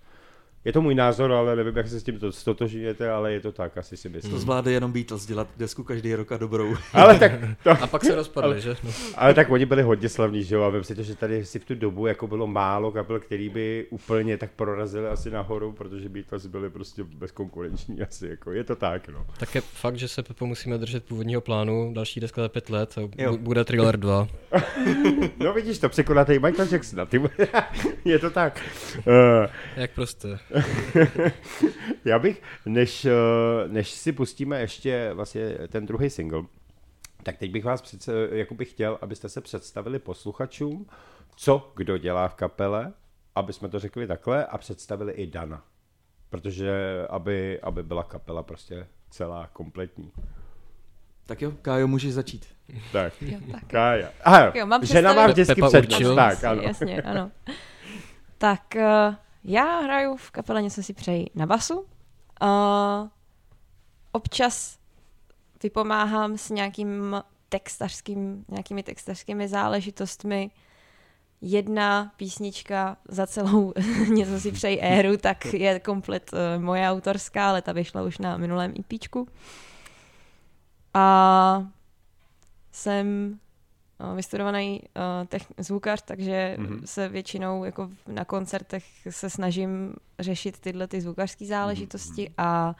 je to můj názor, ale nevím, jak se s tím to stotožňujete, ale je to tak, asi si myslím. To zvládne jenom Beatles dělat desku každý rok a dobrou. [laughs] Ale tak, to, A pak se rozpadli, že? No. ale tak oni byli hodně slavní, že jo, a vím si to, že tady si v tu dobu jako bylo málo kapel, který by úplně tak prorazili asi nahoru, protože Beatles byli prostě bezkonkurenční asi, jako je to tak, no. Tak je fakt, že se Pepo musíme držet původního plánu, další deska za pět let a Jo. bu- bude Thriller 2. [laughs] No vidíš to, překonatej Michael Jacksona, ty, [laughs] je to tak. Uh, Jak prostě. [laughs] Já bych, než, eh, než si pustíme ještě vlastně ten druhý single, tak teď bych vás přece, jako bych chtěl, abyste se představili posluchačům, co kdo dělá v kapele aby jsme to řekli takhle a představili i Dana. Protože aby, aby byla kapela prostě celá kompletní. Tak jo, Kájo, můžeš začít. Tak, Jo, tak. Kája. Aha, Tak jo, mám žena má představit- vždycky Pepa přednost. Tak, ano. Jasně, ano. Tak uh, já hraju v kapele Něco si přeji na basu. Uh, občas vypomáhám s nějakým textařským, nějakými textařskými záležitostmi. Jedna písnička za celou [laughs] Něco si přeji éru, tak je komplet uh, moje autorská, ale ta vyšla už na minulém EPčku. A jsem vystudovaný uh, techn- zvukař, takže Mhm. mm-hmm. se většinou jako na koncertech se snažím řešit tyhle ty zvukařské záležitosti mm-hmm. a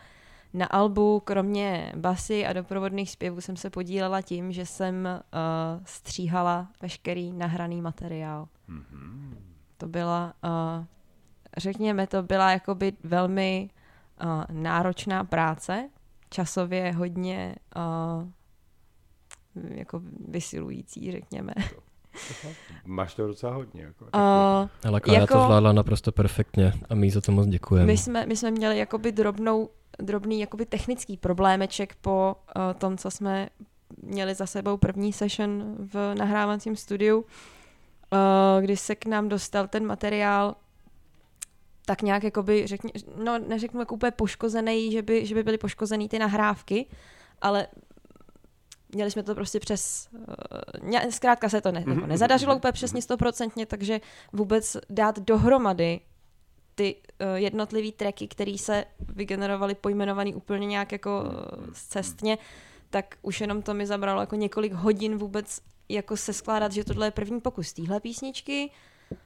na albu, kromě basy a doprovodných zpěvů, jsem se podílela tím, že jsem uh, stříhala veškerý nahraný materiál. Mm-hmm. To byla, uh, řekněme, to byla jakoby velmi uh, náročná práce, časově hodně uh, jako vysilující, řekněme. Máš to docela hodně. Jako, Uh, Ale Kája Jako- to zvládla naprosto perfektně a my jí za to moc děkujeme. my, jsme, my jsme měli jakoby drobnou, drobný jakoby technický problémeček po uh, tom, co jsme měli za sebou první session v nahrávacím studiu, uh, kdy se k nám dostal ten materiál tak nějak jakoby, řekně, no neřeknu jako úplně poškozený, že by, že by byly poškozený ty nahrávky, ale měli jsme to prostě přes, ně- zkrátka se to ne, jako nezadařilo úplně přesně stoprocentně, takže vůbec dát dohromady ty uh, jednotlivý tracky, které se vygenerovaly, pojmenovaný úplně nějak jako uh, cestně, tak už jenom to mi zabralo jako několik hodin vůbec jako se skládat, že tohle je první pokus téhle písničky,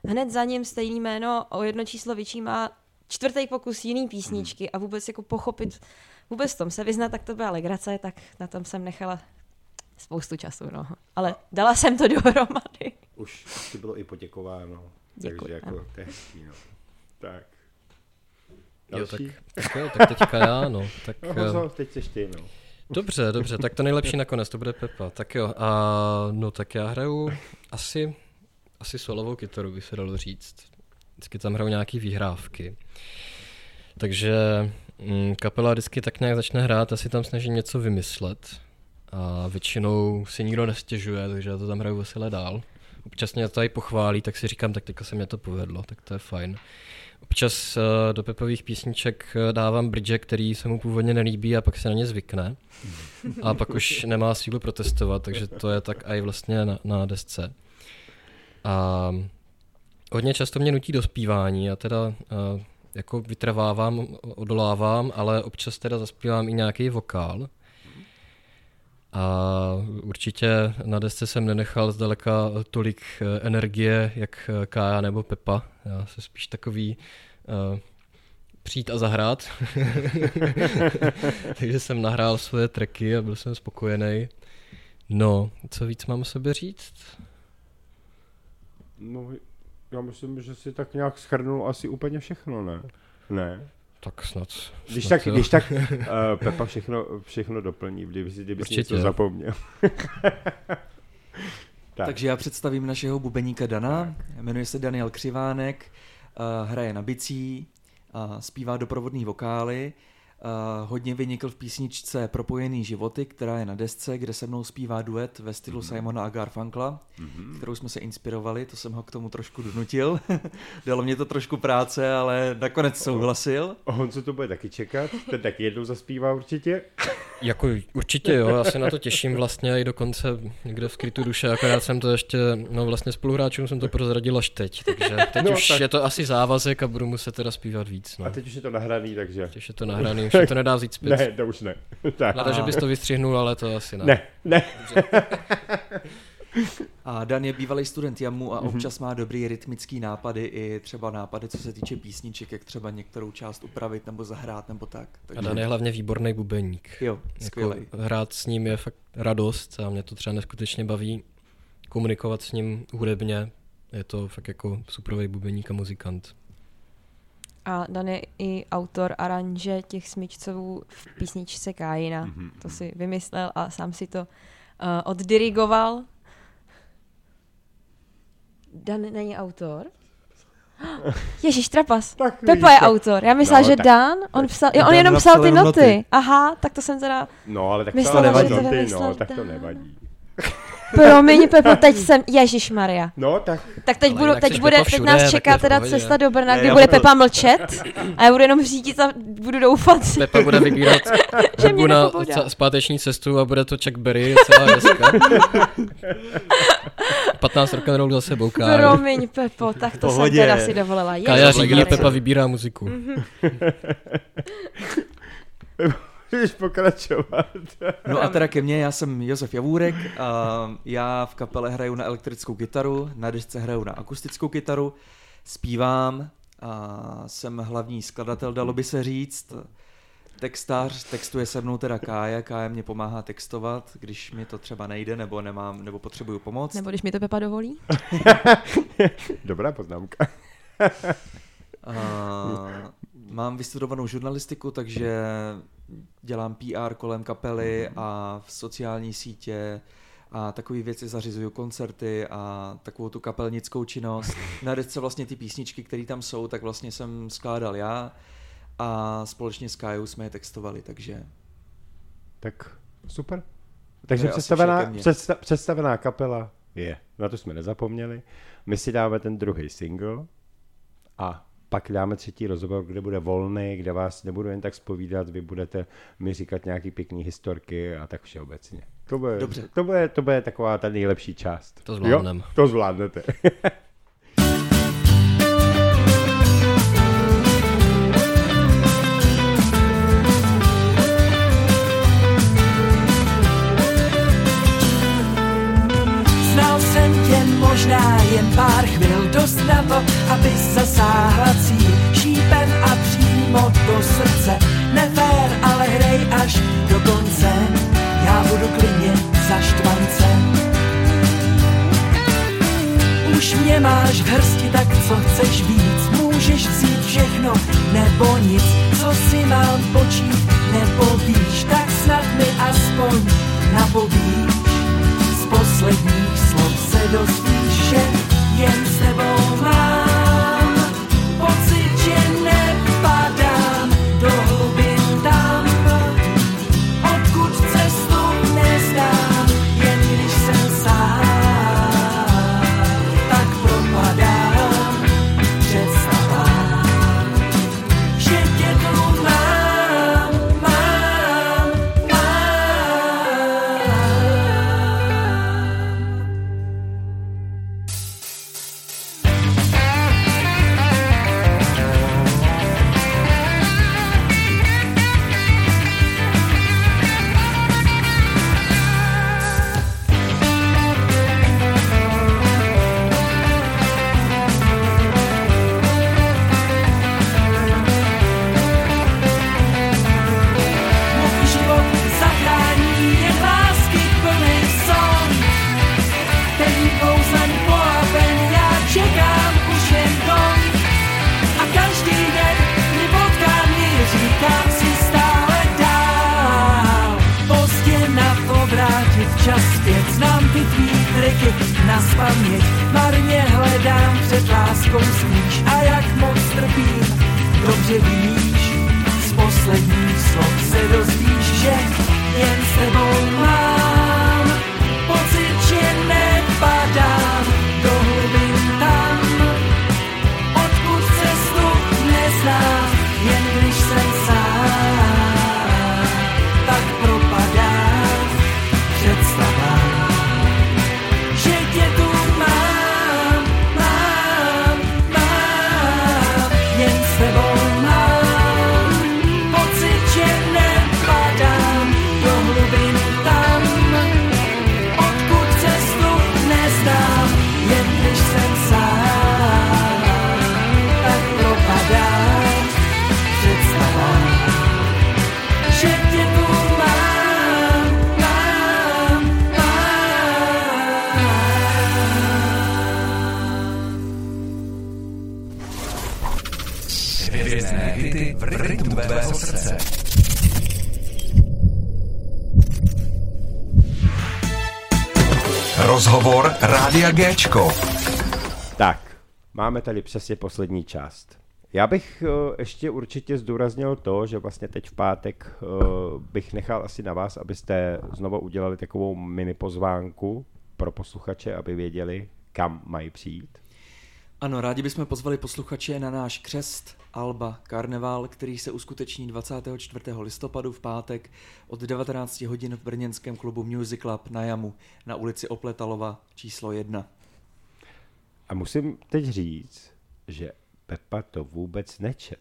hned za ním stejný jméno o jedno číslo větší má čtvrtý pokus jiný písničky a vůbec jako pochopit, vůbec v tom se vyznat, tak to byla legrace, tak na tom jsem nechala spoustu času, no. Ale dala jsem to dohromady. Už ti bylo i poděkováno. Děkuji, Takže jako ano. to je hezký, no. Tak. Jo, tak, Další? tak jo, tak teďka já, no. Tak, No, Honzo, teď seš ty, no. Dobře, dobře, tak to nejlepší nakonec, to bude Pepa. Tak jo, a no tak já hraju asi, asi solovou kytaru, by se dalo říct. Vždycky tam hraju nějaký výhrávky. Takže mm, kapela vždycky tak nějak začne hrát, asi tam snažím něco vymyslet. A většinou si nikdo nestěžuje, takže já to tam hraju vesele dál. Občas mě to tady pochválí, tak si říkám, tak teďka se mě to povedlo, tak to je fajn. Občas uh, do Pepových písniček eh, dávám bridge, který se mu původně nelíbí a pak se na ně zvykne. A pak už nemá sílu protestovat, takže to je tak i vlastně na, na desce. A hodně často mě nutí do zpívání a teda uh, jako vytrvávám, odolávám, ale občas teda zaspívám i nějaký vokál. A určitě na desce jsem nenechal zdaleka tolik eh, energie, jak eh, Kája nebo Pepa. Já jsem spíš takový uh, přijít a zahrát. [laughs] Takže jsem nahrál svoje tracky a byl jsem spokojený. No, co víc mám o sobě říct? No, já myslím, že si tak nějak schrnul asi úplně všechno, ne? Ne. Tak snad. Když snad tak, jo. když tak uh, [laughs] Pepa všechno, všechno doplní, kdyby si, kdyby si Určitě. něco zapomněl. [laughs] tak. Takže já představím našeho bubeníka Dana, jmenuje se Daniel Křivánek, uh, hraje na bicí, uh, zpívá doprovodný vokály, uh, hodně vynikl v písničce Propojený životy, která je na desce, kde se mnou zpívá duet ve stylu mm-hmm. Simona a Garfunkla, mm-hmm. kterou jsme se inspirovali, to jsem ho k tomu trošku donutil. [laughs] Dalo mě to trošku práce, ale nakonec souhlasil. Honzo to bude taky čekat, ten taky jednou zaspívá určitě. [laughs] Jako určitě jo, já se na to těším vlastně i dokonce někde v skrytu duše, akorát jsem to ještě, no vlastně spoluhráčům jsem to prozradil až teď, takže teď No, už tak- je to asi závazek a budu muset teda zpívat víc, no. A teď už je to nahraný, takže... Teď už je to nahraný, už se to nedá vzít zpět. Ne, to už ne. [laughs] tak. Hleda, že bys to vystřihnul, ale to asi ne. Ne, ne. A Dan je bývalý student jamu a občas má dobrý rytmický nápady i třeba nápady, co se týče písniček, jak třeba některou část upravit nebo zahrát nebo tak. A Takže Dan je hlavně výborný bubeník. jo, skvělej. Jako hrát s ním je fakt radost a mě to třeba neskutečně baví komunikovat s ním hudebně. Je to fakt jako superový bubeník a muzikant. A Dan je i autor aranže těch smyčcovů v písničce Kájina. To si vymyslel a sám si to uh, oddirigoval. Dan není autor? [gasps] Ježíš, trapas. Tak Pepa je to. autor. Já myslela, No, že tak- Dan, on, psal, jo, on Dan jenom psal ty noty. noty. Aha, tak to jsem teda... No, ale tak Myslela, to že nevadí. to Ty, vymyslel no, tak to Dan. nevadí. Promiň, Pepo, teď jsem... Ježíš Maria. No, tak Tak teď, Ale budu, teď, bude, Pepa teď všude, nás čeká teda pohodě. cesta do Brna, Ne, kdy bude budu- Pepa mlčet a já budu jenom řídit a budu doufat, [laughs] Pepa bude vybírat [laughs] že mě na zpáteční cestu a bude to Chuck Berry celá dneska. 15 [laughs] rock'n'roll za sebou, Kájo. Promiň, Pepo, tak to Pohodě. jsem teda si dovolila. Kája řídí. Pepa vybírá muziku. Můžeš pokračovat. [laughs] No a teda ke mně, já jsem Josef Javůrek a já v kapele hraju na elektrickou kytaru, na desce hraju na akustickou kytaru, zpívám a jsem hlavní skladatel, dalo by se říct. Textář, textuje se mnou teda Kája, Kája mě pomáhá textovat, když mi to třeba nejde nebo nemám, nebo potřebuju pomoc. Nebo když mi to Pepa dovolí. [laughs] Dobrá poznámka. A mám vystudovanou žurnalistiku, takže dělám PR kolem kapely a v sociální sítě a takové věci zařizuju koncerty a takovou tu kapelnickou činnost. [laughs] Na desce vlastně ty písničky, které tam jsou, tak vlastně jsem skládal já a společně s Kajou jsme je textovali, takže Tak super. Takže představená, vše ke mně. předsta, představená kapela je. Na to jsme nezapomněli. My si dáme ten druhý single a pak dáme třetí rozhovor, kde bude volný, kde vás nebudu jen tak spovídat, vy budete mi říkat nějaký pěkný historky a tak všeobecně. To bude, Dobře. To bude, to bude taková ta nejlepší část. To zvládnem. Jo, to zvládnete. [laughs] Dost na to, aby zasáhla cíl Šípem a přímo do srdce. Nefér, ale hrej až do konce. Já budu klidně za štvancem Už mě máš v hrsti, tak co chceš víc? Můžeš vzít všechno nebo nic. Co si mám počít nebo víš? Tak snad mi aspoň napovíš. Z posledních slov se dozvíš, že jen s tebou mám Rádia Géčko. Tak, máme tady přesně poslední část. Já bych uh, ještě určitě zdůraznil to, že vlastně teď v pátek uh, bych nechal asi na vás, abyste znovu udělali takovou mini pozvánku pro posluchače, aby věděli, kam mají přijít. Ano, rádi bychom pozvali posluchače na náš křest Alba Karneval, který se uskuteční 24. listopadu v pátek od 19 hodin v brněnském klubu Music Club na Jamu na ulici Opletalova číslo 1. A musím teď říct, že Pepa to vůbec nečet.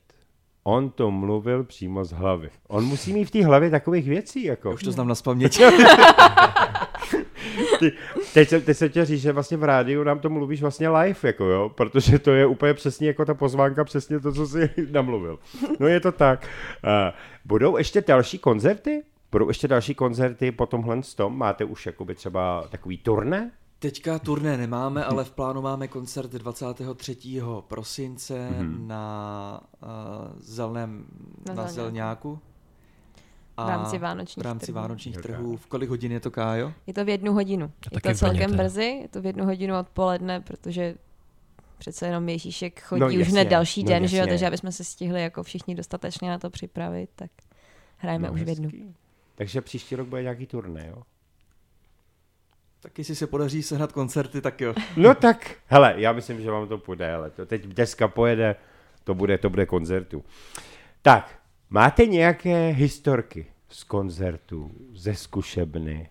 On to mluvil přímo z hlavy. On musí mít v té hlavě takových věcí, jako. Už to znám na spaměť. [laughs] Ty, teď, jsem, teď jsem chtěl říct, že vlastně v rádiu nám to mluvíš vlastně live, jako jo, protože to je úplně přesně jako ta pozvánka, přesně to, co jsi [laughs] namluvil. No je to tak. Uh, budou ještě další koncerty? Budou ještě další koncerty po tomhle tom? Máte už jakoby třeba takový turné? Teďka turné nemáme, ale v plánu máme koncert 23. prosince mm-hmm. na uh, zeleném, Na na, Zelňáku. Zelňáku. V rámci vánočních v rámci trhů. vánočních trhů. V kolik hodin je to, Kájo? Je to v jednu hodinu. Je taky to celkem je. brzy, je to v jednu hodinu odpoledne, protože přece jenom Ježíšek chodí No už jasně, hned další no den, že jo, takže aby jsme se stihli jako všichni dostatečně na to připravit, tak hrajeme No, už v jednu. hezký. Takže příští rok bude nějaký turné, jo? Tak jestli se podaří sehnat koncerty, tak jo. No tak, hele, já myslím, že vám to půjde, ale to teď deska pojede, to bude, to bude koncertu. Tak, máte nějaké historky z koncertů, ze zkušebny,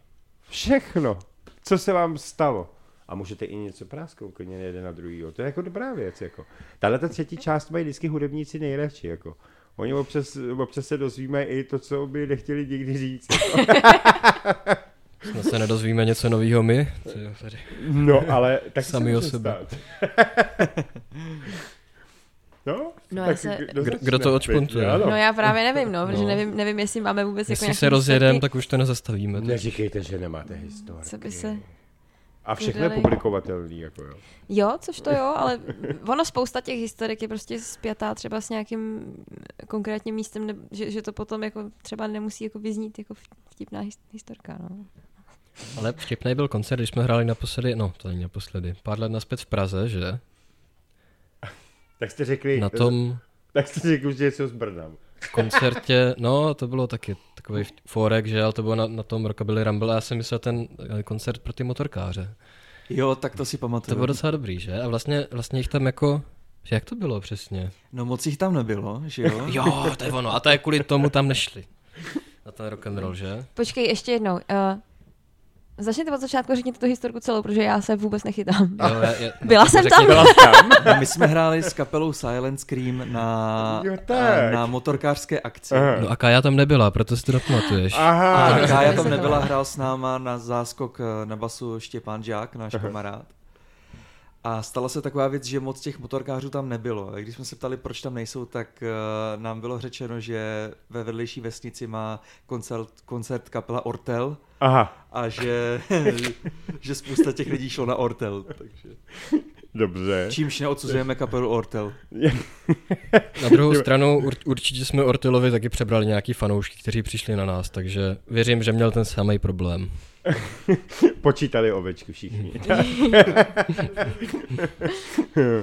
všechno, co se vám stalo? A můžete i něco prásknout, klidně jeden na druhýho. To je jako dobrá věc. Jako. Tahle ta třetí část mají vždycky hudebníci nejradši. Jako. Oni občas, občas se dozvíme i to, co by nechtěli nikdy říct. Jako. [laughs] Snad se nedozvíme něco nového my. No, ale tak Sami se o sebe. [laughs] no, No, tak se- kdo, Kdo- začne? kdo to odšpuntuje? Ano. No já právě nevím, no, protože No. nevím, nevím, jestli máme vůbec jako Jestli nějaký se rozjedeme, tak už to nezastavíme. To- Neříkejte, že nemáte historii. co by se... A všechno je publikovatelný, jako jo. Jo, což to jo, ale ono spousta těch historik je prostě spjatá třeba s nějakým konkrétním místem, ne, že, že to potom jako třeba nemusí jako vyznít jako vtipná his- historka, no. Ale vtipný byl koncert, když jsme hráli naposledy, no to není naposledy, pár let naspět v Praze, že? Tak jste řekli, Na tom tak jste řekli, že jsou s Brnem. koncertě, no to bylo taky takový forek, že, ale to bylo na, na tom Rockabilly Rumble a já jsem myslel ten eh, koncert pro ty motorkáře. Jo, tak to si To pamatuju. bylo docela dobrý, že? A vlastně, vlastně jich tam jako, že jak to bylo přesně? No moc jich tam nebylo, že jo? [laughs] Jo, to je ono. A to je kvůli tomu tam nešli. Na ten rock and roll, že? Počkej, ještě jednou. Uh, začněte od začátku, řekněte tu historku celou, protože já se vůbec nechytám. Jo, já, já, [laughs] Byla jsem řekni- tam. No, [laughs] my jsme hráli s kapelou Silent Scream na, Jo, tak. na motorkářské akci. Aha. No a Kája tam nebyla, proto si to nepamatuješ. Aha. A Kája tam nebyla, hrál s náma na záskok eh, na basu Štěpán Žák, náš kamarád. A stala se taková věc, že moc těch motorkářů tam nebylo. A když jsme se ptali, proč tam nejsou, tak uh, nám bylo řečeno, že ve vedlejší vesnici má koncert, koncert kapela Ortel Aha, a že, [laughs] že spousta těch lidí šlo na Ortel. Takže. dobře. Čímž neodsuzujeme kapelu Ortel. [laughs] Na druhou stranu ur, určitě jsme Ortilovi taky přebrali nějaký fanoušky, kteří přišli na nás, takže věřím, že měl ten samý problém. [laughs] Počítali ovečky všichni. [laughs]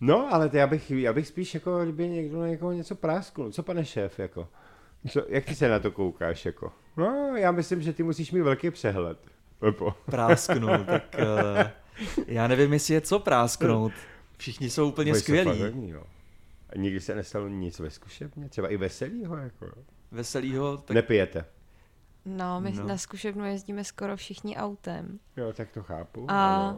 no, ale to já bych, já bych spíš jako, kdyby někdo jako něco prásknul. Co pane šéf, jako? Co, jak ty se na to koukáš, jako? No, já myslím, že ty musíš mít velký přehled. Pepo. Prásknul, tak uh, já nevím, jestli je co prásknout. Všichni jsou úplně skvělí. jo. A nikdy se nestalo nic ve zkušebně? Třeba i veselýho, jako? Veselýho, tak Nepijete? No, my No. na zkušebnu jezdíme skoro všichni autem. Jo, tak to chápu. A-.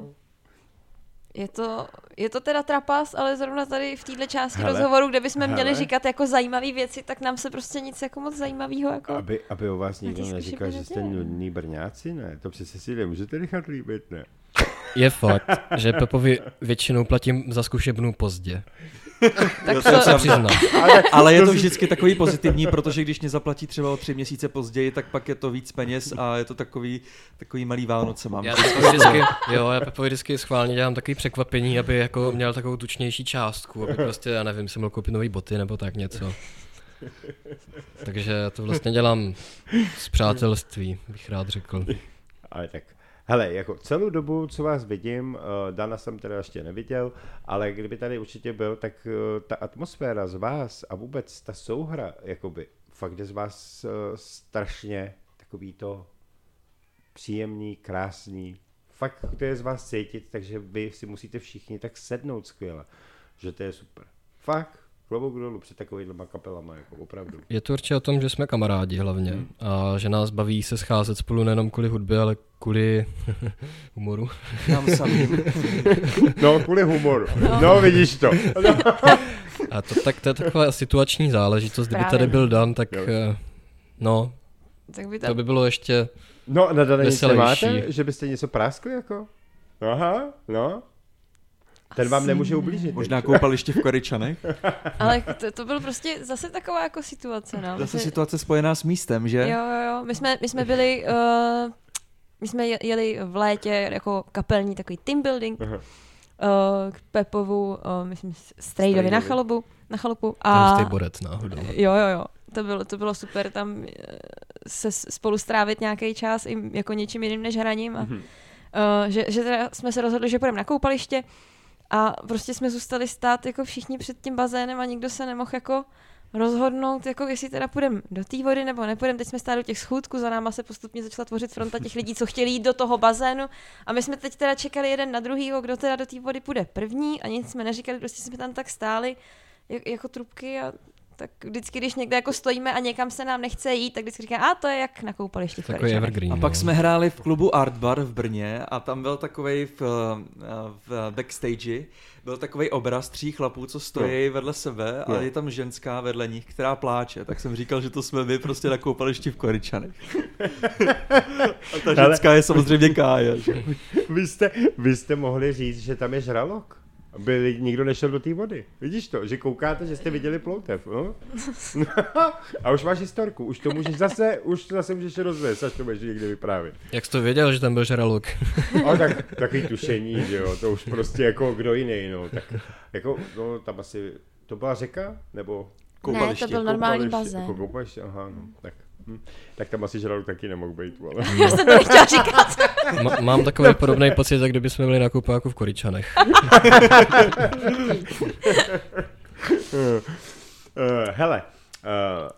Je to, je to teda trapas, ale zrovna tady v této části Hele, rozhovoru, kde bychom měli hele. říkat jako zajímavé věci, tak nám se prostě nic jako moc zajímavého jako... Aby, aby o vás nikdo neříkal, že jste nudný brňáci, ne? To přece si nemůžete nechat líbit, ne? Je fakt, že Pepovi většinou platím za zkušebnu pozdě. [laughs] tak Jo, to, Se přiznám. [laughs] Ale je to vždycky takový pozitivní, protože když mě zaplatí třeba o tři měsíce později, tak pak je to víc peněz a je to takový, takový malý Vánoce mám. Já vždycky, jo, já vždycky schválně dělám takový překvapení, aby jako měl takovou tučnější částku, aby prostě, já nevím, si mohl koupit nový boty nebo tak něco. Takže já to vlastně dělám z přátelství, bych rád řekl. Ale tak Hele, jako celou dobu, co vás vidím, eh, Dana jsem teda ještě neviděl, ale kdyby tady určitě byl, tak eh, ta atmosféra z vás a vůbec ta souhra, jakoby, fakt je z vás eh, strašně takový to příjemný, krásný. Fakt to je z vás cítit, takže vy si musíte všichni tak sednout skvěle, že to je super. Fakt, klobouk dolů před takovýhlema kapelama, jako opravdu. Je to určitě o tom, že jsme kamarádi hlavně Hmm. a že nás baví se scházet spolu nejenom kvůli hudbě, ale kvůli [laughs] humoru. Nám samým. [laughs] No, kvůli humoru. No, vidíš to. [laughs] A to, tak, to je taková situační záležitost. Kdyby tady byl Dan, tak Jo. eh, no, Tak by to... to by bylo ještě... No, na Veselější. nemáte? Že byste něco práskli, jako? Aha, no. Ten vám nemůže ublížit. Možná koupaliště v Koričanech. [laughs] Ale to, to byl prostě zase taková jako situace, no. Zase jsme- situace spojená s místem, že? Jo, jo, jo. My jsme, my jsme byli, uh, my jsme je- jeli v létě jako kapelní takový team building Aha. uh, k Pepovu, uh, myslím, Strejdovi na chalupu, na chalupu. A, stej borec náhodou. jo, jo, jo. To bylo, to bylo super tam se spolu strávit nějaký čas i jako něčím jiným než hraním. A, Mhm. uh, že, že teda jsme se rozhodli, že půjdeme na koupaliště a prostě jsme zůstali stát jako všichni před tím bazénem a nikdo se nemohl jako rozhodnout, jako jestli teda půjdeme do té vody nebo nepůjdeme. Teď jsme stáli do těch schůdků, za náma se postupně začala tvořit fronta těch lidí, co chtěli jít do toho bazénu a my jsme teď teda čekali jeden na druhýho, kdo teda do té vody půjde první a nic jsme neříkali, prostě jsme tam tak stáli jak, jako trubky a tak vždycky, když někde jako stojíme a někam se nám nechce jít, tak vždycky říká, a to je jak na koupališti v Takový Koričanech." evergreen. A pak jsme hráli v klubu Art Bar v Brně a tam byl takový v, v backstage, byl takový obraz tří chlapů, co stojí vedle sebe a Jo. je tam ženská vedle nich, která pláče. Tak jsem říkal, že to jsme my prostě na koupališti v Koričanech. [laughs] a ta Ale- ženská je samozřejmě Kája. Že? [laughs] Vy jste, vy jste mohli říct, že tam je žralok. Aby nikdo nešel do té vody. Vidíš to, že koukáte, že jste viděli ploutev. No? [laughs] A už máš historku, už to můžeš zase, už to zase můžeš rozvést, až to budeš někde vyprávět. Jak jsi to věděl, že tam byl žralok? A tak, [laughs] takový tušení, že jo, to už prostě jako kdo jiný, no. Tak jako, no tam asi, to byla řeka, nebo Ne, to byl normální koupaliště? bazén. Jako koupaliště, aha, no, tak. Hm. Tak tam asi žralok taky nemohl být, ale... [laughs] Já jsem to nechtěla [laughs] říkat. Ma- mám takový podobný pocit, jak kdyby jsme byli na koupáku v Koričanech. Uh, [laughs] hele, uh,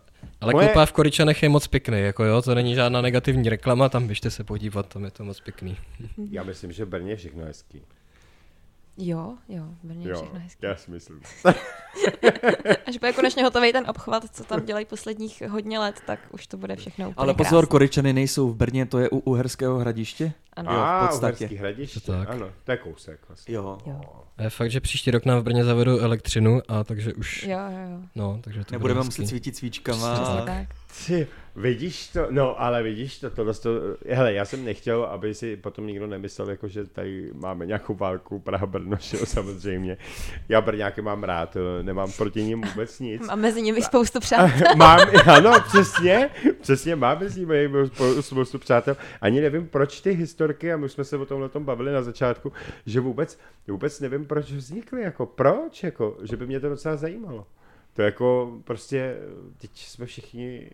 Ale Moje- koupá v Koričanech je moc pěkný, jako jo, to není žádná negativní reklama, tam běžte se podívat, tam je to moc pěkný. já myslím, že v Brně je všechno hezký. Jo, jo, v Brně je Jo, všechno hezké. já si myslím. [laughs] Až bude konečně hotový ten obchvat, co tam dělají posledních hodně let, tak už to bude všechno úplně Ale pozor, krásný. Koričany nejsou v Brně, to je u Uherského hradiště. Ano. Jo, v podstatě. Uherský hradiště, To tak. ano, to je kousek vlastně. Jo. Jo. A je fakt, že příští rok nám v Brně zavedou elektřinu a takže už, Jo, jo, jo. no, takže to Nebudeme bude muset svítit svíčkama. Přesně a- tak. Ty, vidíš to, no ale vidíš to, tohle to, hele, já jsem nechtěl, aby si potom nikdo nemyslel, jako, že tady máme nějakou válku Praha-Brno, že jo, samozřejmě. Já Brňáky mám rád, eh, nemám proti ním vůbec nic. A mezi nimi spoustu [laughs] přátel. mám, ano, přesně, přesně, máme s nimi spou- spoustu přátel. Ani nevím, proč ty historky, a my jsme se o tomhle tom bavili na začátku, že vůbec, vůbec nevím, proč vznikly, jako proč, jako, že by mě to docela zajímalo. To jako prostě, teď jsme všichni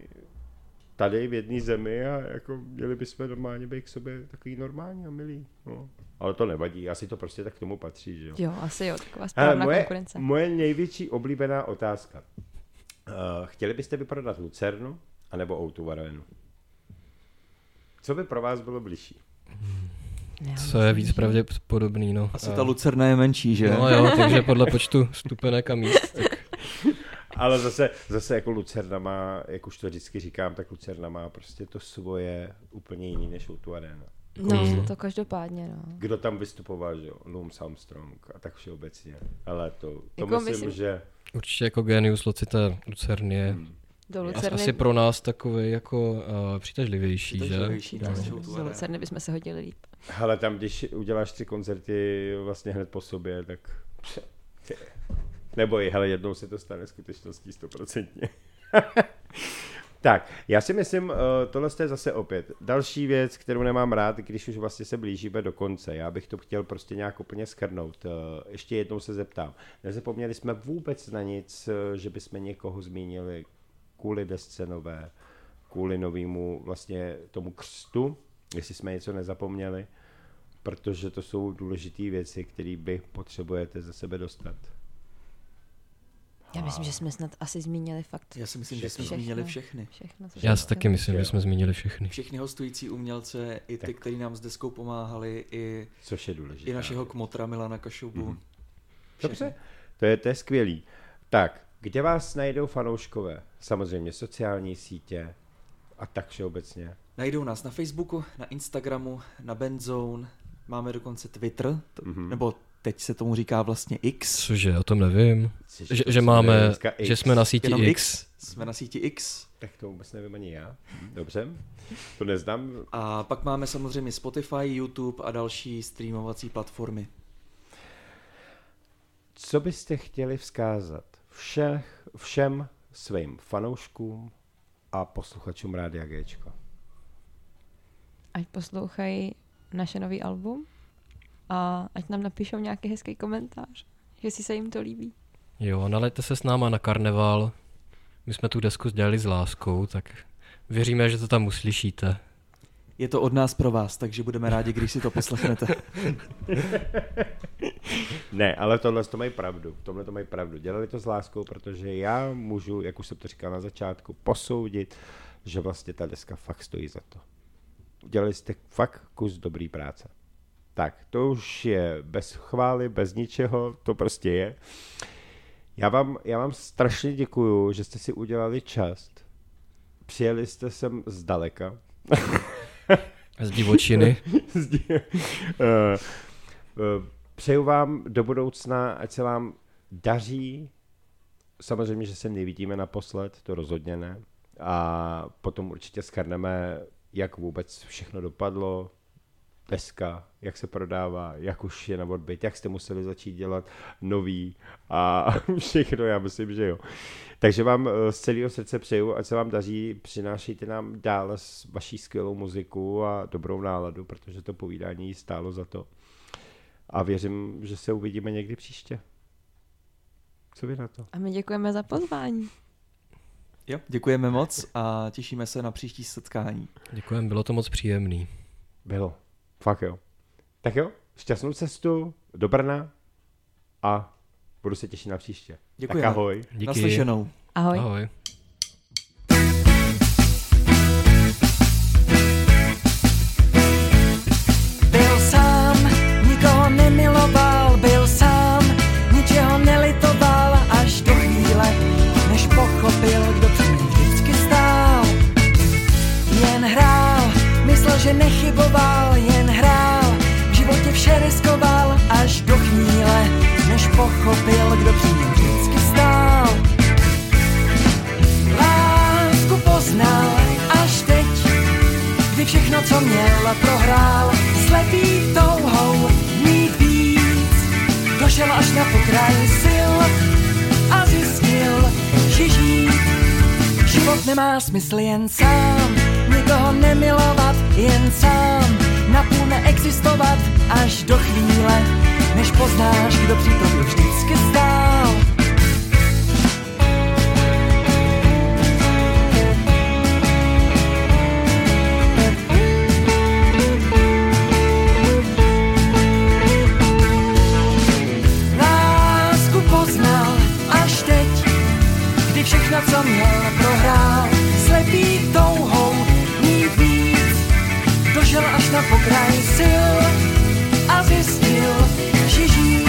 tady v jedné zemi a jako měli bychom normálně být k sobě takový normální a milí. No. Ale to nevadí, asi to prostě tak k tomu patří, že jo. Jo, asi jo, taková Hele, správná moje, konkurence. moje největší oblíbená otázka. Uh, chtěli byste vyprodat Lucernu anebo Outu Arenu? Co by pro vás bylo bližší? Já Co je víc pravděpodobný, no. Asi A- ta Lucerna je menší, že? No jo, takže podle počtu stupenek a míst, tak [laughs] Ale zase, zase jako Lucerna má, jak už to vždycky říkám, tak Lucerna má prostě to svoje úplně jiný než Outu Arena. No, to každopádně, no. Kdo tam vystupoval, že jo? Looms Armstrong a tak všeobecně. Ale to, to Jako myslím, myslím- že... určitě jako genius Locita Lucerny je Hmm. Do Lucerny, asi pro nás takový jako uh, přitažlivější, že? Přitažlivější, no, než do. Lucerny bychom se hodili líp. Hele, tam, když uděláš tři koncerty vlastně hned po sobě, tak... Neboj, hele, jednou se to stane skutečností stoprocentně. [laughs] tak, já si myslím, uh, tohle je zase opět další věc, kterou nemám rád, když už vlastně se blížíme do konce. Já bych to chtěl prostě nějak úplně skrnout. Uh, ještě jednou se zeptám. Nezapomněli jsme vůbec na nic, uh, že bychom někoho zmínili kvůli desce nové, kvůli novému vlastně tomu křtu, jestli jsme něco nezapomněli. protože to jsou důležité věci, které vy potřebujete ze sebe dostat. Já myslím, že jsme snad asi zmínili fakt Já si myslím, že jsme Všechno. zmínili všechny. všechno. co Já si taky myslím, že jsme zmínili všechny. Všechny hostující umělce, i ty, kteří nám s deskou pomáhali, i, Což je důležité. i našeho kmotra Milana Kašubu. Mhm. Dobře, to je, to je skvělý. Tak, kde vás najdou fanouškové? Samozřejmě sociální sítě a tak všeobecně. Najdou nás na Facebooku, na Instagramu, na Bendzone, máme dokonce Twitter, t- Mhm. nebo teď se tomu říká vlastně X. Cože, o tom nevím. Což Že, to že máme, dneska X. že jsme na síti Jenom X. X. Jsme na síti X. Tak to vůbec nevím ani já. Dobře, to neznám. A pak máme samozřejmě Spotify, YouTube a další streamovací platformy. Co byste chtěli vzkázat všech, všem svým fanouškům a posluchačům Rádia Gčko? Ať poslouchají naše nový album a ať nám napíšou nějaký hezký komentář, jestli se jim to líbí. Jo, nalejte se s náma na karneval. My jsme tu desku dělali s láskou, tak věříme, že to tam uslyšíte. Je to od nás pro vás, takže budeme rádi, když si to poslechnete. [laughs] Ne, ale tohle to mají pravdu. V tomhle to mají pravdu. Dělali to s láskou, protože já můžu, jak už jsem to říkal na začátku, posoudit, že vlastně ta deska fakt stojí za to. Udělali jste fakt kus dobrý práce. Tak, to už je bez chvály, bez ničeho, to prostě je. Já vám, já vám strašně děkuju, že jste si udělali čas. Přijeli jste sem zdaleka. Z divočiny. [laughs] Eh, eh, Přeju vám do budoucna, ať se vám daří. Samozřejmě, že se nevidíme naposled, to rozhodně ne. A potom určitě schrneme, jak vůbec všechno dopadlo, deska, jak se prodává, jak už je na odbyt, jak jste museli začít dělat nový a [laughs] všechno, já myslím, že jo. Takže vám eh, z celého srdce přeju, ať se vám daří, přinášejte nám dál s vaší skvělou muziku a dobrou náladu, protože to povídání stálo za to. A věřím, že se uvidíme někdy příště. Co vy na to? A my děkujeme za pozvání. Jo, děkujeme moc a těšíme se na příští setkání. Děkujeme, bylo to moc příjemný. Bylo. Fakt jo. Tak jo, šťastnou cestu do Brna a budu se těšit na příště. Děkujeme. Tak ahoj. Díky. Naslyšenou. Ahoj. Ahoj. Co měl, prohrál, slepý touhou mít víc. Došel až na pokraj sil a zjistil, že žít život nemá smysl jen sám, nikoho nemilovat jen sám, napůl neexistovat až do chvíle, než poznáš, kdo při tobě vždycky stál. Pokraj sil a zjistil, že žít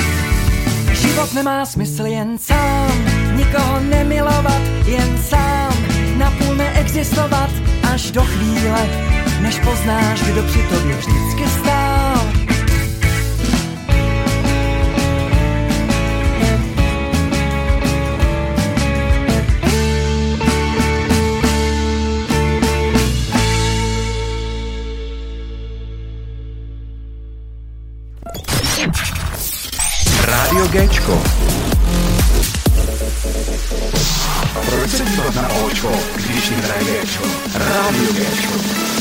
život nemá smysl jen sám, nikoho nemilovat jen sám, napůl neexistovat až do chvíle, než poznáš, kdo při tobě vždycky stál. Rádio Géčko. Proč se dívat na Očko, když jim hraje Géčko? Rádio Géčko.